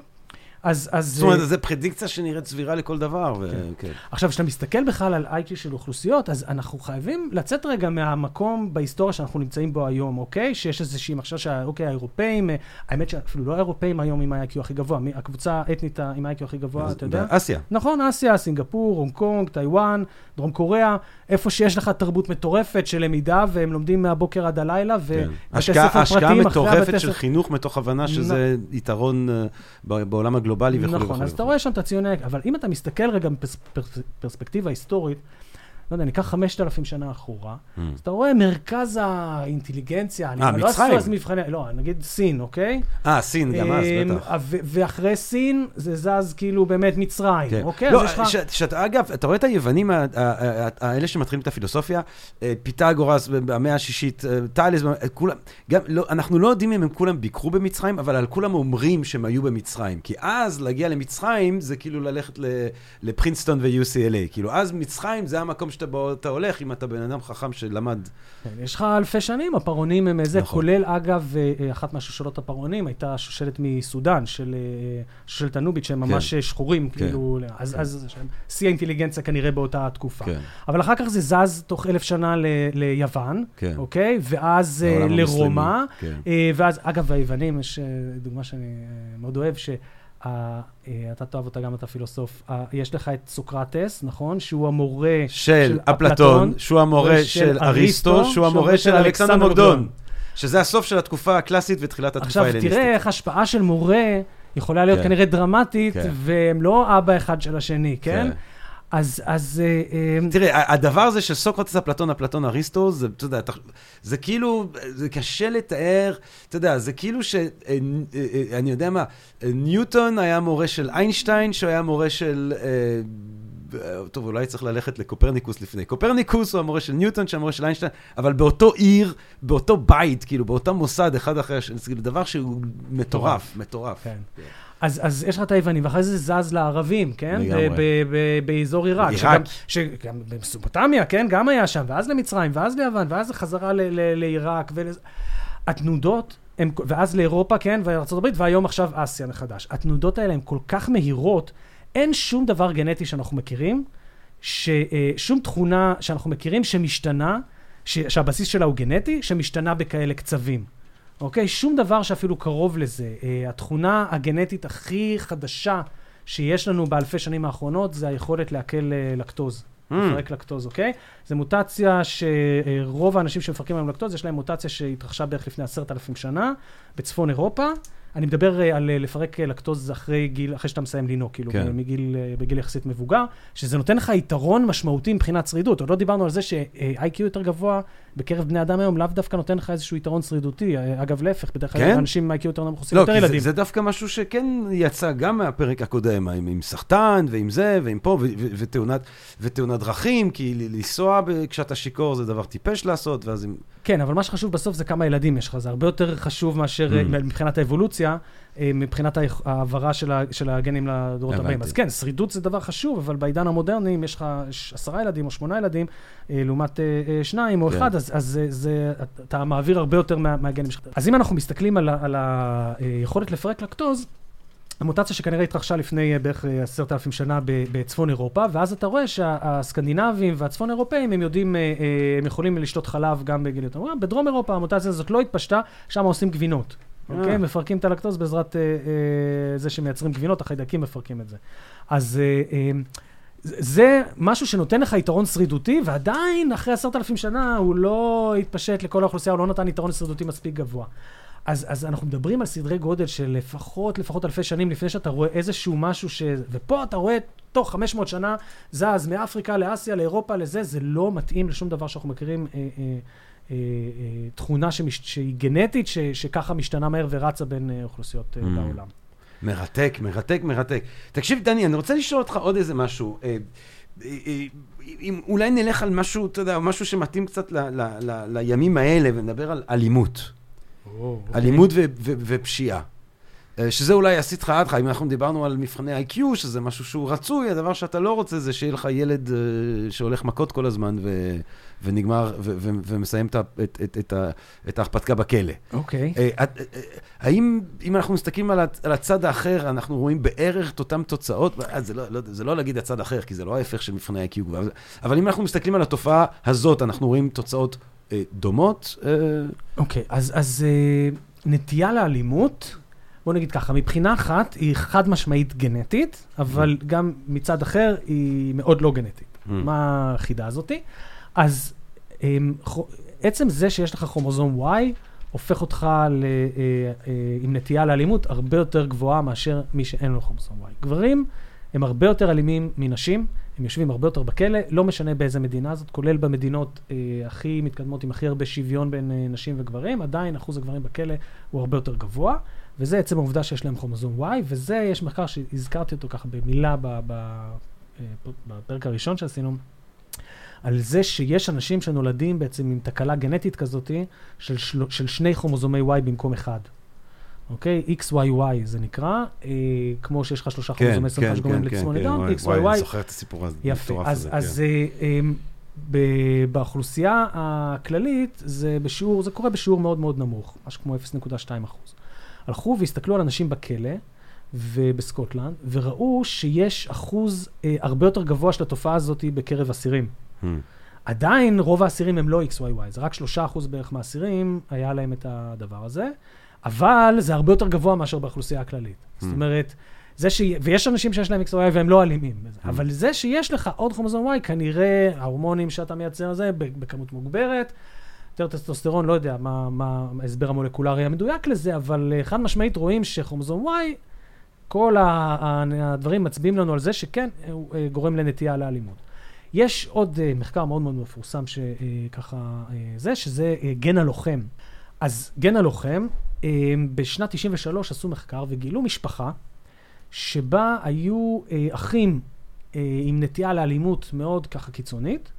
אז, אז... זאת אומרת, אה, זו פרדיקציה שנראית סבירה לכל דבר, וכן. עכשיו, כשאתה מסתכל בכלל על איי-קיו של אוכלוסיות, אז אנחנו חייבים לצאת רגע מהמקום בהיסטוריה שאנחנו נמצאים בו היום, אוקיי? שיש איזושהי מחשבה שאוקיי, האירופאים, אה, האמת שאפילו לא האירופאים היום עם ה-IQ הכי גבוה, הקבוצה האתנית עם ה-IQ הכי גבוה, אתה יודע? באסיה. נכון, אסיה, סינגפור, הונג קונג, טיוואן, דרום קוריאה, איפה שיש לך תרבות מטורפת של למידה, והם לומדים מהבוקר עד הלילה, כן. ובתי השקעה ספר השקעה פרטיים אחרי מטורפת הבתי של ספר. חינוך מתוך הבנה שזה יתרון אה, בעולם הגלובלי וכו' וכו'. נכון, אז אתה רואה שם את הציוני... אבל אם אתה מסתכל רגע בפרספקטיבה היסטורית, לא יודע, ניקח 5,000 שנה אחורה, Mm. אז אתה רואה מרכז האינטליגנציה, אני אה, לא מצרים. עשו אז מבחני, לא, נגיד סין, אוקיי? אה, סין גם אז, אמ, בטח. ו- ואחרי סין זה זז כאילו באמת מצרים, כן. אוקיי? לא. ש- שאתה, אגב, אתה רואה את היוונים, האלה שמתחילים את הפילוסופיה, אה, פיתגורס במאה השישית, אה, אה, כולם, גם, לא, אנחנו לא יודעים אם הם כולם ביקרו במצרים, אבל על כולם אומרים שהם היו במצרים. כי אז להגיע למצרים זה כאילו ללכת לפרינסטון ו-UCLA. כאילו, אז מצרים זה המקום שאתה בו- אתה הולך אם אתה בן אדם חכם שלמד. כן, יש לך אלפי שנים, הפרעונים הם איזה, נכון. כולל אגב, אה, אה, אחת מהשושלות הפרעונים הייתה שושלת מסודאן, של אה, שושלת הנובית, שהם ממש אה, שחורים, כן. כאילו, אז כן. אז שיא האינטליגנציה כנראה באותה תקופה. כן. אבל אחר כך זה זז תוך אלף שנה ל- ליוון, כן. אוקיי? ואז לרומא. כן. ואז, אגב, היוונים, יש דוגמה שאני מאוד אוהב, ש... אה, אתה תאהב אותה גם, אתה פילוסוף. יש לך את סוקרטס, נכון? שהוא המורה של אפלטון, שהוא המורה של אריסטו, שהוא המורה של אלכסנדר מוקדון. שזה הסוף של התקופה הקלאסית ותחילת התקופה עכשיו, ההלניסטית. תראה איך השפעה של מורה יכולה להיות כן. כנראה דרמטית, כן. והם לא אבא אחד של השני, כן? כן. אז, אז אה, אה, תראה, הדבר הזה של סוקרטס, אפלטון, אפלטון, אריסטו, זה, אתה יודע, זה כאילו, זה קשה לתאר, אתה יודע, זה כאילו ש... אה, אני יודע מה, ניוטון היה מורה של איינשטיין, שהוא היה מורה של... טוב, אולי צריך ללכת לקופרניקוס לפני. קופרניקוס הוא המורה של ניוטון, שהוא המורה של איינשטיין, אבל באותו עיר, באותו בית, כאילו, באותו מוסד, אחד אחרי השני, זה כאילו דבר שהוא מטורף, מטורף. כן. אז, אז יש לך את היוונים, ואחרי זה זז לערבים, כן? לגמרי. באזור עיראק. עיראק. שגם, במסופוטמיה, כן? גם היה שם, ואז למצרים, ואז ליוון, ואז חזרה לעיראק. ולז... התנודות, הם, ואז לאירופה, כן? וארה"ב, והיום עכשיו אסיה מחדש. התנודות האלה הן כל כך מהירות, אין שום דבר גנטי שאנחנו מכירים, ש, אה, שום תכונה שאנחנו מכירים שמשתנה, ש, שהבסיס שלה הוא גנטי, שמשתנה בכאלה קצבים. אוקיי? שום דבר שאפילו קרוב לזה. Uh, התכונה הגנטית הכי חדשה שיש לנו באלפי שנים האחרונות זה היכולת לעכל uh, לקטוז. Hmm. לפרק לקטוז, אוקיי? זו מוטציה שרוב האנשים שמפרקים היום לקטוז, יש להם מוטציה שהתרחשה בערך לפני עשרת אלפים שנה בצפון אירופה, אני מדבר אה, על אה, לפרק אה, לקטוז אחרי גיל, אחרי שאתה מסיים לנהוג, כאילו, כן. מגיל, בגיל יחסית מבוגר, שזה נותן לך יתרון משמעותי מבחינת שרידות. עוד לא דיברנו על זה ש-IQ יותר גבוה בקרב בני אדם היום, לאו דווקא נותן לך איזשהו יתרון שרידותי. אגב, להפך, בדרך כלל כן? אנשים עם IQ יותר נמוך עושים לא, יותר כי זה, ילדים. זה דווקא משהו שכן יצא גם מהפרק הקודם, עם, עם סחטן ועם זה ועם פה, ותאונת, ותאונת דרכים, כי לנסוע כשאתה שיכור זה דבר טיפש לעשות, ואז אם... כן, אבל מה שחשוב בסוף זה כמה ילדים יש לך, זה הרבה יותר חשוב מאשר Mm. mm. מבחינת האבולוציה, אה, מבחינת ההעברה של, ה, של הגנים לדורות. הבאים. אז כן, שרידות זה דבר חשוב, אבל בעידן המודרני, אם יש לך עשרה ילדים או שמונה ילדים, אה, לעומת אה, אה, שניים או כן. אחד, אז, אז זה, זה, אתה מעביר הרבה יותר מה, מהגנים שלך. אז אם אנחנו מסתכלים על, על היכולת לפרק לקטוז, המוטציה שכנראה התרחשה לפני אה, בערך אה, עשרת אלפים שנה בצפון אירופה, ואז אתה רואה שהסקנדינבים והצפון אירופאים, הם יודעים, אה, הם יכולים לשתות חלב גם בגיל יותר. מוקדם. בדרום אירופה המוטציה הזאת לא התפשטה, שם עושים גבינות. אוקיי? מפרקים את הלקטוז בעזרת אה, אה, זה שמייצרים גבינות, החיידקים מפרקים את זה. אז אה, אה, זה משהו שנותן לך יתרון שרידותי, ועדיין, אחרי עשרת אלפים שנה, הוא לא התפשט לכל האוכלוסייה, הוא לא נתן יתרון שרידותי מספיק גבוה. אז, אז אנחנו מדברים על סדרי גודל של לפחות, לפחות אלפי שנים לפני שאתה רואה איזשהו משהו ש... ופה אתה רואה תוך 500 שנה זז מאפריקה לאסיה, לאירופה, לזה, זה לא מתאים לשום דבר שאנחנו מכירים. אה, אה, אה, אה, תכונה שמש... שהיא גנטית, ש... שככה משתנה מהר ורצה בין אה, אוכלוסיות אה, Mm. בעולם. מרתק, מרתק, מרתק. תקשיב, דני, אני רוצה לשאול אותך עוד איזה משהו. אה, אה, אה, אם אולי נלך על משהו, אתה יודע, משהו שמתאים קצת ל, ל, ל, לימים האלה, ונדבר על אלימות. אלימות ו- ו- ופשיעה. אה, שזה אולי יסיט לך עד לך, אם אנחנו דיברנו על מבחני IQ, שזה משהו שהוא רצוי, הדבר שאתה לא רוצה זה שיהיה לך ילד אה, שהולך מכות כל הזמן ו- ונגמר, ו- ו- ומסיים את את- את- את את ההרפתקה בכלא. אוקיי. את- אה, האם, אם אנחנו מסתכלים על על הצד האחר, אנחנו רואים בערך את אותן תוצאות? זה לא, לא, זה לא להגיד הצד האחר, כי זה לא ההפך של מבחני IQ. אבל- אבל אם אנחנו מסתכלים על התופעה הזאת, אנחנו רואים תוצאות דומות? אה, אוקיי, אז, אז אה, נטייה לאלימות, בוא נגיד ככה, מבחינה אחת היא חד משמעית גנטית, אבל גם מצד אחר היא מאוד לא גנטית. Mm. מה החידה הזאתי? אז אמ, חו- עצם זה שיש לך כרומוזום Y, הופך אותך ל, אה, אה, עם נטייה לאלימות הרבה יותר גבוהה מאשר מי שאין לו כרומוזום Y. גברים הם הרבה יותר אלימים מנשים, הם יושבים הרבה יותר בכלא, לא משנה באיזה מדינה זאת, כולל במדינות אה, הכי מתקדמות עם הכי הרבה שוויון בין אה, נשים וגברים, עדיין אחוז הגברים בכלא הוא הרבה יותר גבוה, וזה עצם העובדה שיש להם כרומוזום Y, וזה, יש מחקר שהזכרתי אותו ככה במילה ב, ב, אה, בפרק הראשון שעשינו, על זה שיש אנשים שנולדים בעצם עם תקלה גנטית כזאתי של, של, שני כרומוזומי Y במקום אחד. אוקיי? XYY זה נקרא, אה, כמו שיש לך שלושה כרומוזומי סרטן שגורמים לתסמונת דאון, וואי, XYY. אני זוכר את הסיפור הזה, יפה. אז, הזה, אז כן. אה, אה, ב- באוכלוסייה הכללית, זה בשיעור, זה קורה בשיעור מאוד מאוד נמוך, משהו כמו 0.2 אחוז. הלכו והסתכלו על אנשים בכלא ובסקוטלנד, וראו שיש אחוז אה, הרבה יותר גבוה של התופעה הזאת בקרב אסירים. Hmm. עדיין רוב האסירים הם לא XYY, זה רק 3% בערך מהאסירים היה להם את הדבר הזה, אבל זה הרבה יותר גבוה מאשר באוכלוסייה הכללית. Mm. זאת אומרת, זה ש... ויש אנשים שיש להם XYY והם לא אלימים, אבל זה שיש לך עוד כרומוזום Y, כנראה ההורמונים שאתה מייצר זה בכמות מוגברת, יותר טסטוסטרון, לא יודע מה, מה ההסבר המולקולרי המדויק לזה, אבל אה, חד משמעית רואים שכרומוזום Y, כל ה- הדברים מצביעים לנו על זה שכן, הוא אה, גורם לנטייה לאלימות. יש עוד מחקר מאוד מאוד מפורסם שככה, זה, שזה גן הלוחם. אז גן הלוחם, בשנת 93 עשו מחקר וגילו משפחה שבה היו uh, אחים uh, עם נטייה לאלימות מאוד ככה קיצונית,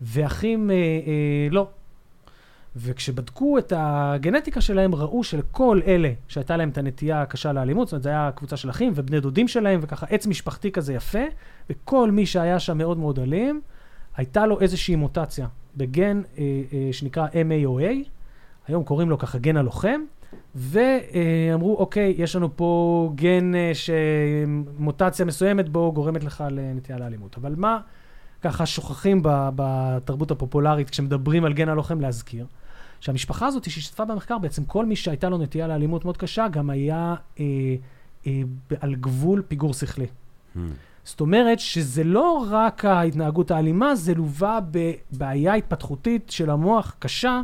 ואחים uh, לא. וכשבדקו את הגנטיקה שלהם, ראו שלכל אלה שהייתה להם את הנטייה הקשה לאלימות, זאת אומרת, זו הייתה קבוצה של אחים ובני דודים שלהם, וככה עץ משפחתי כזה יפה, וכל מי שהיה שם מאוד מאוד אלים, הייתה לו איזושהי מוטציה בגן אה, אה, שנקרא MAOA, היום קוראים לו ככה גן הלוחם, ואמרו, אוקיי, יש לנו פה גן אה, שמוטציה מסוימת בו גורמת לך לנטייה לאלימות. אבל מה ככה שוכחים בתרבות הפופולרית כשמדברים על גן הלוחם להזכיר? שהמשפחה הזאת שהשתתפה במחקר, בעצם כל מי שהייתה לו נטייה לאלימות מאוד קשה, גם היה אה, אה, ב- על גבול פיגור שכלי. Hmm. זאת אומרת שזה לא רק ההתנהגות האלימה, זה לווה בבעיה התפתחותית של המוח קשה,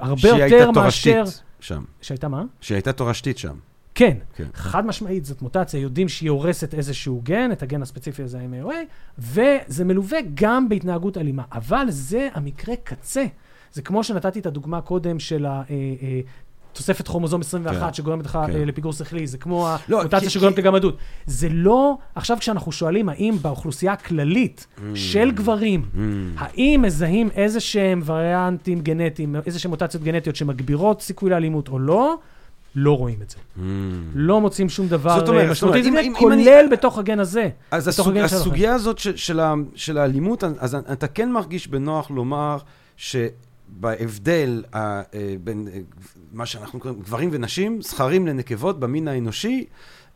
הרבה יותר מאשר... שם. שהייתה מה? שהייתה תורשתית שם. כן, כן. חד משמעית זאת מוטציה, יודעים שהיא הורסת איזשהו גן, את הגן הספציפי הזה ה-MAOA, וזה מלווה גם בהתנהגות אלימה. אבל זה המקרה קצה. זה כמו שנתתי את הדוגמה קודם של ה... אה, אה, תוספת כרומוזום 21 כן, שגורמת לך כן. אה, לפיגור שכלי, זה כמו לא, המוטציה כי- שגורמת כי- לגמדות. זה לא, עכשיו כשאנחנו שואלים האם באוכלוסייה הכללית של גברים, Mm. האם מזהים איזה שהם וריאנטים גנטיים, איזה שהם מוטציות גנטיות שמגבירות סיכוי לאלימות או לא, לא רואים את זה. Mm. לא מוצאים שום דבר אה, משמעותי, כולל אני- בתוך הגן הזה. אז הסוג, הגן שלכם. הסוגיה הזאת של, של, ה, של האלימות, אז אתה כן מרגיש בנוח לומר שבהבדל ה, אה, בין מה שאנחנו קוראים גברים ונשים, זכרים לנקבות במין האנושי,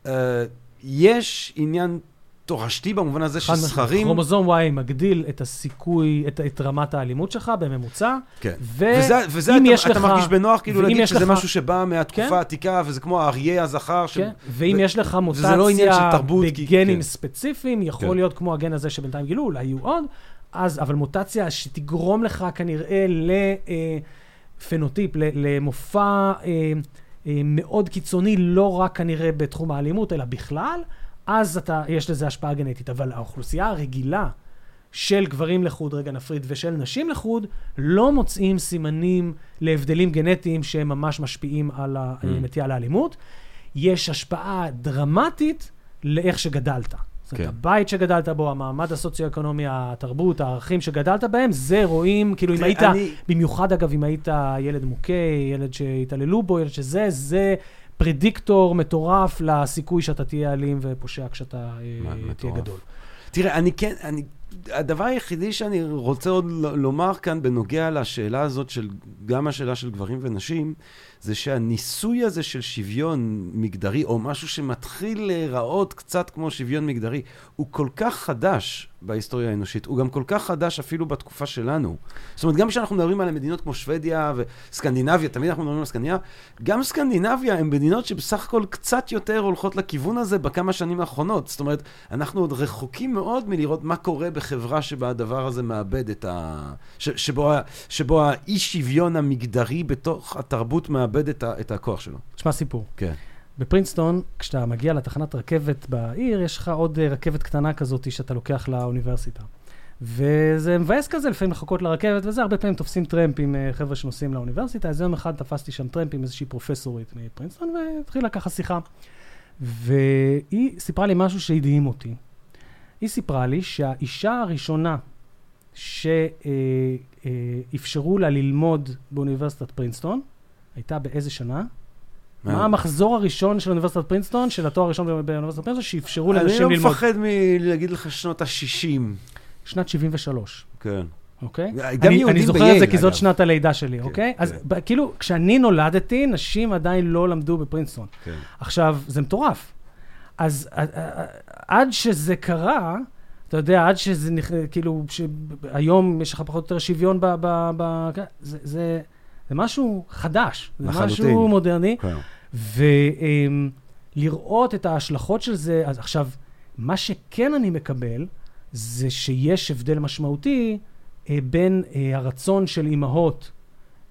אה, יש עניין תורשתי במובן הזה. שזכרים... כרומוזום Y מגדיל את הסיכוי, את, את רמת האלימות שלך בממוצע, כן. ו- וזה, וזה אתה, יש אתה לך- מרגיש בנוח כאילו להגיד שזה לך- משהו שבא מהתקופה כן. העתיקה, וזה כמו האריה הזכר. ש... כן? ואם ו- יש לך לא מוטציה תרבות, כי- בגנים כן. ספציפיים, יכול כן. להיות כמו הגן הזה שבינתיים גילו, אולי יהיו עוד, אז, אבל מוטציה שתגרום לך כנראה לפנוטיפ, למופע אה, אה, מאוד קיצוני, לא רק כנראה בתחום האלימות, אלא בכלל, אז אתה, יש לזה השפעה גנטית. אבל האוכלוסייה הרגילה של גברים לחוד, רגע נפריד, ושל נשים לחוד, לא מוצאים סימנים להבדלים גנטיים שהם ממש משפיעים על הנטייה לאלימות. יש השפעה דרמטית לאיך שגדלת. זאת אומרת, כן. הבית שגדלת בו, המעמד הסוציו-אקונומי, התרבות, הערכים שגדלת בהם, זה רואים, כאילו אם היית, אני- במיוחד אגב, אם היית ילד מוכה, ילד שהתעללו בו, ילד שזה, זה פרדיקטור מטורף לסיכוי שאתה תהיה אלים ופושע כשאתה אה, מה, תהיה מטורף. גדול. תראה, אני כן, אני, הדבר היחידי שאני רוצה עוד לומר כאן בנוגע לשאלה הזאת של, גם השאלה של גברים ונשים, זה שהניסוי הזה של שוויון מגדרי, או משהו שמתחיל להיראות קצת כמו שוויון מגדרי, הוא כל כך חדש בהיסטוריה האנושית, הוא גם כל כך חדש אפילו בתקופה שלנו. זאת אומרת, גם כשאנחנו מדברים על מדינות כמו שוודיה וסקנדינביה, תמיד אנחנו מדברים על סקנדינביה, גם סקנדינביה הן מדינות שבסך הכל קצת יותר הולכות לכיוון הזה בכמה שנים האחרונות. זאת אומרת, אנחנו עוד רחוקים מאוד מלראות מה קורה בחברה שבה הדבר הזה מאבד את ה... ש, שבו, ה- שבו האי-שוויון המגדרי בתוך התרבות מאבד את, ה, את הכוח שלו. תשמע סיפור. כן. בפרינסטון, כשאתה מגיע לתחנת רכבת בעיר, יש לך עוד אה, רכבת קטנה כזאת שאתה לוקח לאוניברסיטה. וזה מבאס כזה לפעמים לחכות לרכבת, וזה הרבה פעמים תופסים טרמפ עם אה, חבר'ה שנוסעים לאוניברסיטה. אז יום אחד תפסתי שם טרמפ עם איזושהי פרופסורית מפרינסטון, והתחילה ככה שיחה. והיא סיפרה לי משהו שהדהים אותי. היא סיפרה לי שהאישה הראשונה שאפשרו לה ללמוד באוניברסיטת פרינסטון, הייתה באיזה שנה? מה המחזור הראשון של אוניברסיטת פרינסטון, של התואר הראשון באוניברסיטת פרינסטון, שאפשרו אני לאנשים לא ללמוד? מפחד מלהגיד לך שנות ה-60. שנת 73, כן. אוקיי? גם אני, יהודים אני זוכר את ב Yale, זה כי זאת. שנת הלידה שלי, כן, אוקיי? אז כן. כאילו, כשאני נולדתי, נשים עדיין לא למדו בפרינסטון. כן. עכשיו, זה מטורף. אז עד שזה קרה, אתה יודע, עד שזה, נכ- כאילו, שהיום יש לך פחות או יותר שוויון ב... ב, ב כן, זה, זה, זה משהו חדש. זה לחלוטין. משהו מודרני. כן. ולראות את ההשלכות של זה, אז עכשיו, מה שכן אני מקבל, זה שיש הבדל משמעותי אה, בין אה, הרצון של אימהות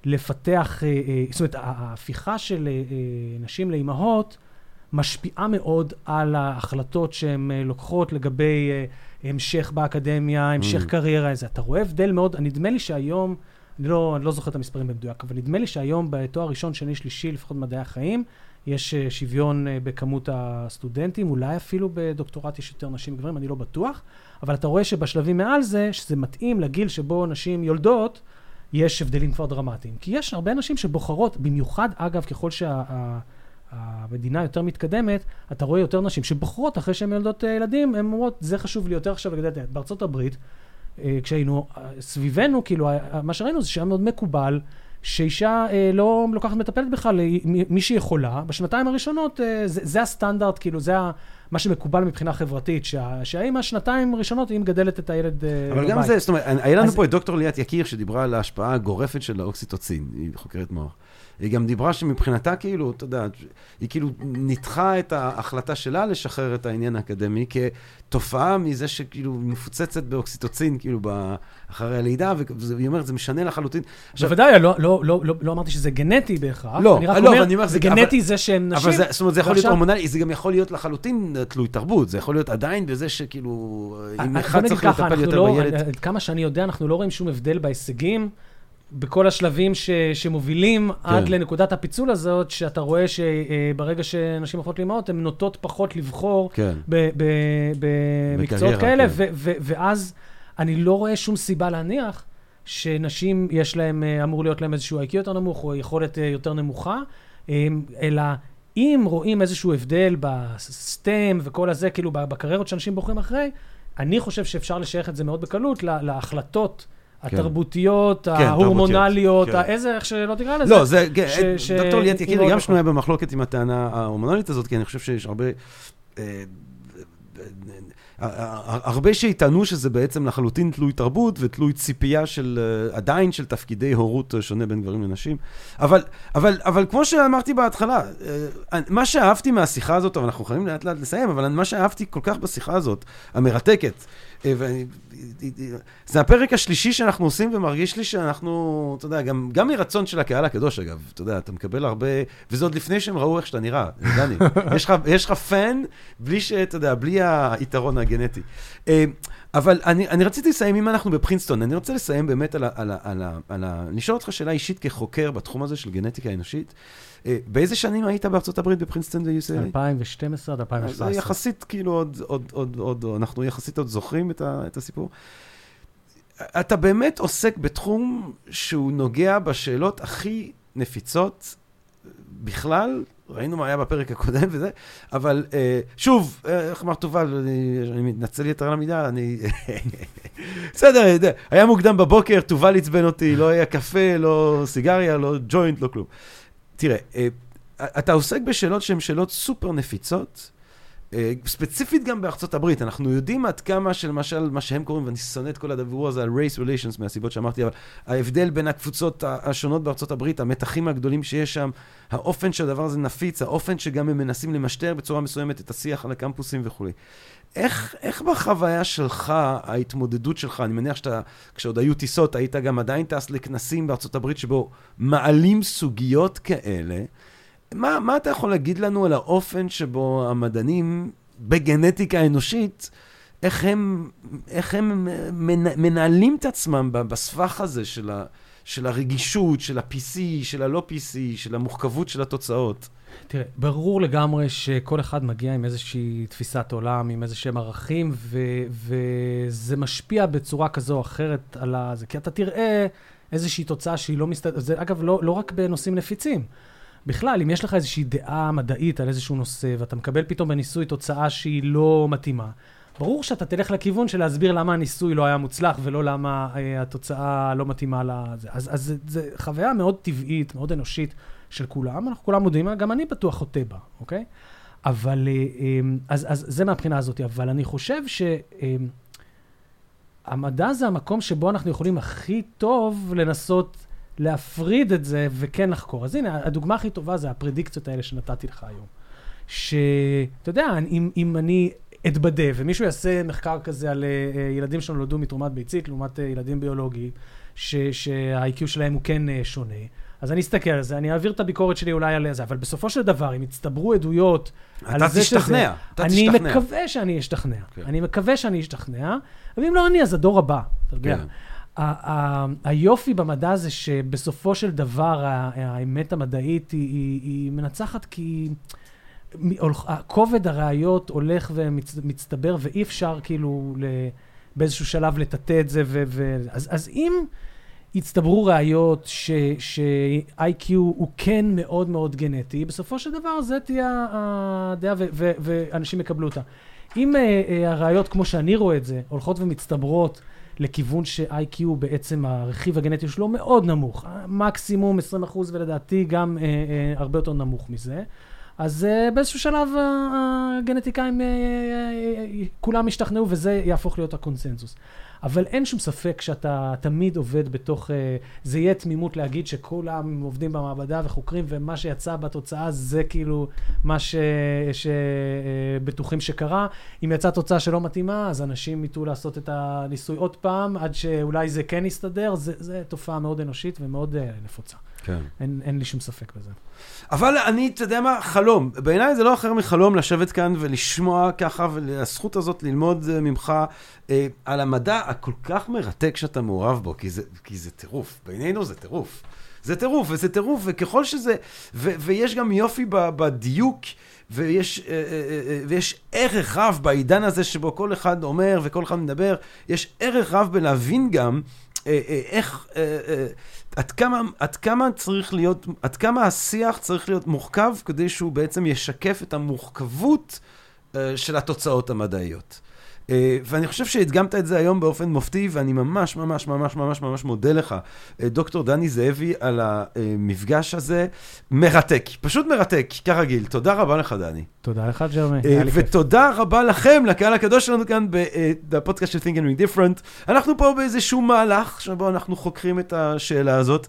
לפתח, אה, זאת אומרת, ההפיכה של נשים לאימהות משפיעה מאוד על ההחלטות שהן לוקחות לגבי המשך באקדמיה, המשך Mm. קריירה, איזה. אתה רואה הבדל מאוד, נדמה לי שהיום, אני לא, אני לא זוכר את המספרים במדויק, אבל נדמה לי שהיום בתואר ראשון, שני, שלישי, לפחות במדעי החיים, יש אה, שוויון אה, בכמות הסטודנטים, אולי אפילו בדוקטורט יש יותר נשים מגברים, אני לא בטוח, אבל אתה רואה שבשלבים מעל זה, שזה מתאים לגיל שבו נשים יולדות, יש הבדלים כבר דרמטיים. כי יש הרבה נשים שבוחרות, במיוחד, אגב, ככל שהמדינה יותר מתקדמת, אתה רואה יותר נשים שבוחרות אחרי שהן יולדות אה, ילדים, הן אומרות, זה חשוב לי יותר עכשיו לגדל את הילד. בארצות הברית, כשהיינו אה, סביבנו, כאילו, אה, מה שראינו זה שהיה מאוד מקובל שאישה אה, לא לוקחת מטפלת בכלל, אה, מי שיכולה, בשנתיים הראשונות, אה, זה, זה הסטנדרט, כאילו, זה ה- מה שמקובל מבחינה חברתית, שה- שהאמא שנתיים הראשונות היא מגדלת את הילד אה, אבל גם בבית. זה, זאת אומרת, היה לנו אז- פה את דוקטור ליאת יקיר, שדיברה על ההשפעה הגורפת של האוקסיטוצין, היא חוקרת מוח. היא גם דיברה שמבחינתה, כאילו, אתה יודע, היא כאילו ניתחה את ההחלטה שלה לשחרר את העניין האקדמי כתופעה מזה שכאילו מפוצצת באוקסיטוצין, כאילו, אחרי הלידה, והיא אומרת, זה משנה לחלוטין. עכשיו, בוודאי, לא- לא- לא לא- לא אמרתי שזה גנטי בהכרח. לא, אני רק לא, אומר, אבל אני אומר, זה גנטי זה שהם נשים. אבל זה, זאת אומרת, זה יכול להיות ועכשיו- הורמונלי, זה גם יכול להיות לחלוטין תלוי תרבות, זה יכול להיות עדיין בזה שכאילו, אם אה, אחד צריך לטפל יותר לא, בילד. כמה שאני יודע, אנחנו לא רואים שום הבדל בהישגים. בכל השלבים ש, שמובילים כן. עד לנקודת הפיצול הזאת, שאתה רואה שברגע שנשים הופכות לאמהות, הן נוטות פחות לבחור כן. במקצועות כאלה, כן. ו- ו- ואז אני לא רואה שום סיבה להניח שנשים, יש להם, אה, אמור להיות להם איזשהו IQ יותר נמוך, או יכולת אה, יותר נמוכה, אה, אלא אם רואים איזשהו הבדל בסטם וכל הזה, כאילו בקריירות שאנשים בוחרים אחרי, אני חושב שאפשר לשייך את זה מאוד בקלות לה- להחלטות. כן. התרבותיות, כן, ההורמונליות, כן. איזה, איך שלא תקרא לזה. לא, זה, כן, ש- ש- דוקטור ליאת יקירי גם נכון. שנויה במחלוקת עם הטענה ההורמונלית הזאת, כי אני חושב שיש הרבה... אה, אה, אה, הרבה שיטענו שזה בעצם לחלוטין תלוי תרבות ותלוי ציפייה של, אה, עדיין של תפקידי הורות אה, שונה בין גברים לנשים. אבל, אבל, אבל כמו שאמרתי בהתחלה, אה, מה שאהבתי מהשיחה הזאת, אבל אנחנו חייבים לאט לאט לסיים, אבל מה שאהבתי כל כך בשיחה הזאת, המרתקת, אה, ואני, זה הפרק השלישי שאנחנו עושים, ומרגיש לי שאנחנו, אתה יודע, גם, גם מרצון של הקהל הקדוש, אגב, אתה יודע, אתה מקבל הרבה, וזה עוד לפני שהם ראו איך שאתה נראה, דני. יש לך, פן, בלי ש... אתה יודע, בלי היתרון הגנטי. אה, אבל אני, אני רציתי לסיים, אם אנחנו בפרינסטון, אני רוצה לסיים באמת על ה... על ה, על ה, על ה לשאול אותך שאלה אישית כחוקר בתחום הזה של גנטיקה אנושית. אה, באיזה שנים היית בארצות הברית בפרינסטון ו-UCLA? 2012 עד אז 2017. זה יחסית, כאילו, עוד, עוד, עוד, עוד, אנחנו יחסית עוד זוכרים את, ה, את הסיפור. אתה באמת עוסק בתחום שהוא נוגע בשאלות הכי נפיצות בכלל, ראינו מה היה בפרק הקודם וזה, אבל אה, שוב, אה, איך אמר תובל, אני, אני מתנצל יתר על המידה, אני... בסדר, יודע, היה מוקדם בבוקר, תובל עצבן אותי, לא היה קפה, לא סיגריה, לא ג'וינט, לא כלום. תראה, אה, אתה עוסק בשאלות שהן שאלות סופר נפיצות, אה, ספציפית גם בארצות הברית, אנחנו יודעים עד כמה שלמשל, מה שהם קוראים, ואני שונא את כל הדיבור הזה על race relations מהסיבות שאמרתי, אבל ההבדל בין הקבוצות השונות בארצות הברית, המתחים הגדולים שיש שם, האופן שהדבר הזה נפיץ, האופן שגם הם מנסים למשטר בצורה מסוימת את השיח על הקמפוסים וכולי. איך, איך בחוויה שלך, ההתמודדות שלך, אני מניח שאתה, כשעוד היו טיסות, היית גם עדיין טס לכנסים בארצות הברית שבו מעלים סוגיות כאלה, מה, מה אתה יכול להגיד לנו על האופן שבו המדענים בגנטיקה האנושית, איך הם, איך הם מנ, מנהלים את עצמם בסבך הזה של, ה, של הרגישות, של ה-PC, של הלא PC, של המורכבות של התוצאות? תראה, ברור לגמרי שכל אחד מגיע עם איזושהי תפיסת עולם, עם איזה שהם ערכים, ו- וזה משפיע בצורה כזו או אחרת על זה. כי אתה תראה איזושהי תוצאה שהיא לא מסתדרת, זה אגב לא, לא רק בנושאים נפיצים. בכלל, אם יש לך איזושהי דעה מדעית על איזשהו נושא, ואתה מקבל פתאום בניסוי תוצאה שהיא לא מתאימה, ברור שאתה תלך לכיוון של להסביר למה הניסוי לא היה מוצלח, ולא למה אה, התוצאה לא מתאימה לזה. אז, אז זה חוויה מאוד טבעית, מאוד אנושית של כולם, אנחנו כולם מודעים, גם אני בטוח חוטא בה, אוקיי? אבל, אה, אה, אז, אז זה מהבחינה הזאת, אבל אני חושב ש... אה, המדע זה המקום שבו אנחנו יכולים הכי טוב לנסות להפריד את זה וכן לחקור. אז הנה, הדוגמה הכי טובה זה הפרדיקציות האלה שנתתי לך היום. שאתה יודע, אם, אם אני אתבדה ומישהו יעשה מחקר כזה על uh, ילדים שנולדו מתרומת ביצית לעומת uh, ילדים ביולוגיים, שה-IQ שלהם הוא כן uh, שונה, אז אני אסתכל על זה, אני אעביר את הביקורת שלי אולי על זה, אבל בסופו של דבר, אם יצטברו עדויות על זה שזה... תשתכנע, אתה אני תשתכנע. מקווה שאני אשתכנע. כן. אני מקווה שאני אשתכנע, ואם לא אני, אז הדור הבא, אתה יודע. כן. היופי במדע זה שבסופו של דבר האמת המדעית היא, מנצחת כי כובד הראיות הולך ומצטבר ואי אפשר כאילו באיזשהו שלב לטאטא את זה. ו- ו- אז, אז אם יצטברו ראיות ש-IQ הוא כן מאוד מאוד גנטי, בסופו של דבר זה תהיה הדעה ואנשים יקבלו אותה. אם uh, uh, הראיות, כמו שאני רואה את זה, הולכות ומצטברות לכיוון ש-IQ בעצם הרכיב הגנטי שלו מאוד נמוך, מקסימום 20% ולדעתי גם uh, uh, הרבה יותר נמוך מזה. אז uh, באיזשהו שלב uh, הגנטיקאים uh, uh, uh, כולם ישתכנעו וזה יהפוך להיות הקונסנזוס. אבל אין שום ספק שאתה תמיד עובד בתוך... אה, זה יהיה תמימות להגיד שכולם עובדים במעבדה וחוקרים, ומה שיצא בתוצאה זה כאילו מה ש- שבטוחים שקרה. אם יצאה תוצאה שלא מתאימה, אז אנשים יטו לעשות את הניסוי עוד פעם, עד שאולי זה כן יסתדר. זה תופעה מאוד אנושית ומאוד אה, נפוצה. כן. אין, אין לי שום ספק בזה. אבל אני, אתה יודע מה, חלום. בעיניי זה לא אחר מחלום לשבת כאן ולשמוע ככה, והזכות הזאת ללמוד אה, ממך אה, על המדע הכל כך מרתק שאתה מעורב בו, כי זה, כי זה טירוף. בעינינו זה טירוף. זה טירוף, וזה טירוף, וככל שזה... ו, ויש גם יופי ב, בדיוק. ויש, אה, אה, ויש ערך רב בעידן הזה שבו כל אחד אומר וכל אחד מדבר, יש ערך רב בלהבין גם איך, אה, אה, עד כמה, עד כמה צריך להיות, עד כמה השיח צריך להיות מורכב כדי שהוא בעצם ישקף את המורכבות אה, של התוצאות המדעיות. אה, ואני חושב שהדגמת את זה היום באופן מופתי, ואני ממש ממש ממש ממש ממש מודה לך, אה, דוקטור דני זאבי, על המפגש הזה. מרתק, פשוט מרתק, כרגיל. תודה רבה לך, דני. תודה לך, ג'רמי. אה. ותודה רבה לכם, לקהל הקדוש שלנו כאן בפודקאסט של Think and Ring Different. אנחנו פה באיזשהו מהלך שבו אנחנו חוקרים את השאלה הזאת.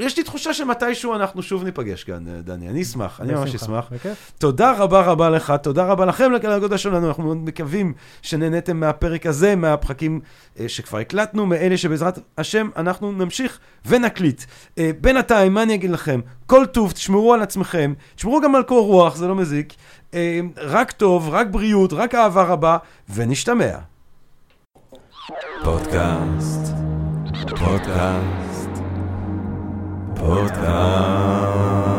יש לי תחושה שמתישהו אנחנו שוב ניפגש כאן, דני. אני אשמח, אני ממש. אשמח. תודה רבה רבה לך, תודה רבה לכם לקהל הקדוש שלנו, אנחנו מאוד מקווים שנהניתם מהפרק הזה, מהפרקים אה, שכבר הקלטנו, מאלה שבעזרת השם אנחנו נמשיך ונקליט. אה, בינתיים, מה אני אגיד לכם? כל טוב, תשמרו על עצמכם, תשמרו גם על קור רוח, זה לא מזיק. אה, רק טוב, רק בריאות, רק אהבה רבה, ונשתמע. פודקאסט, פודקאסט, פודקאסט.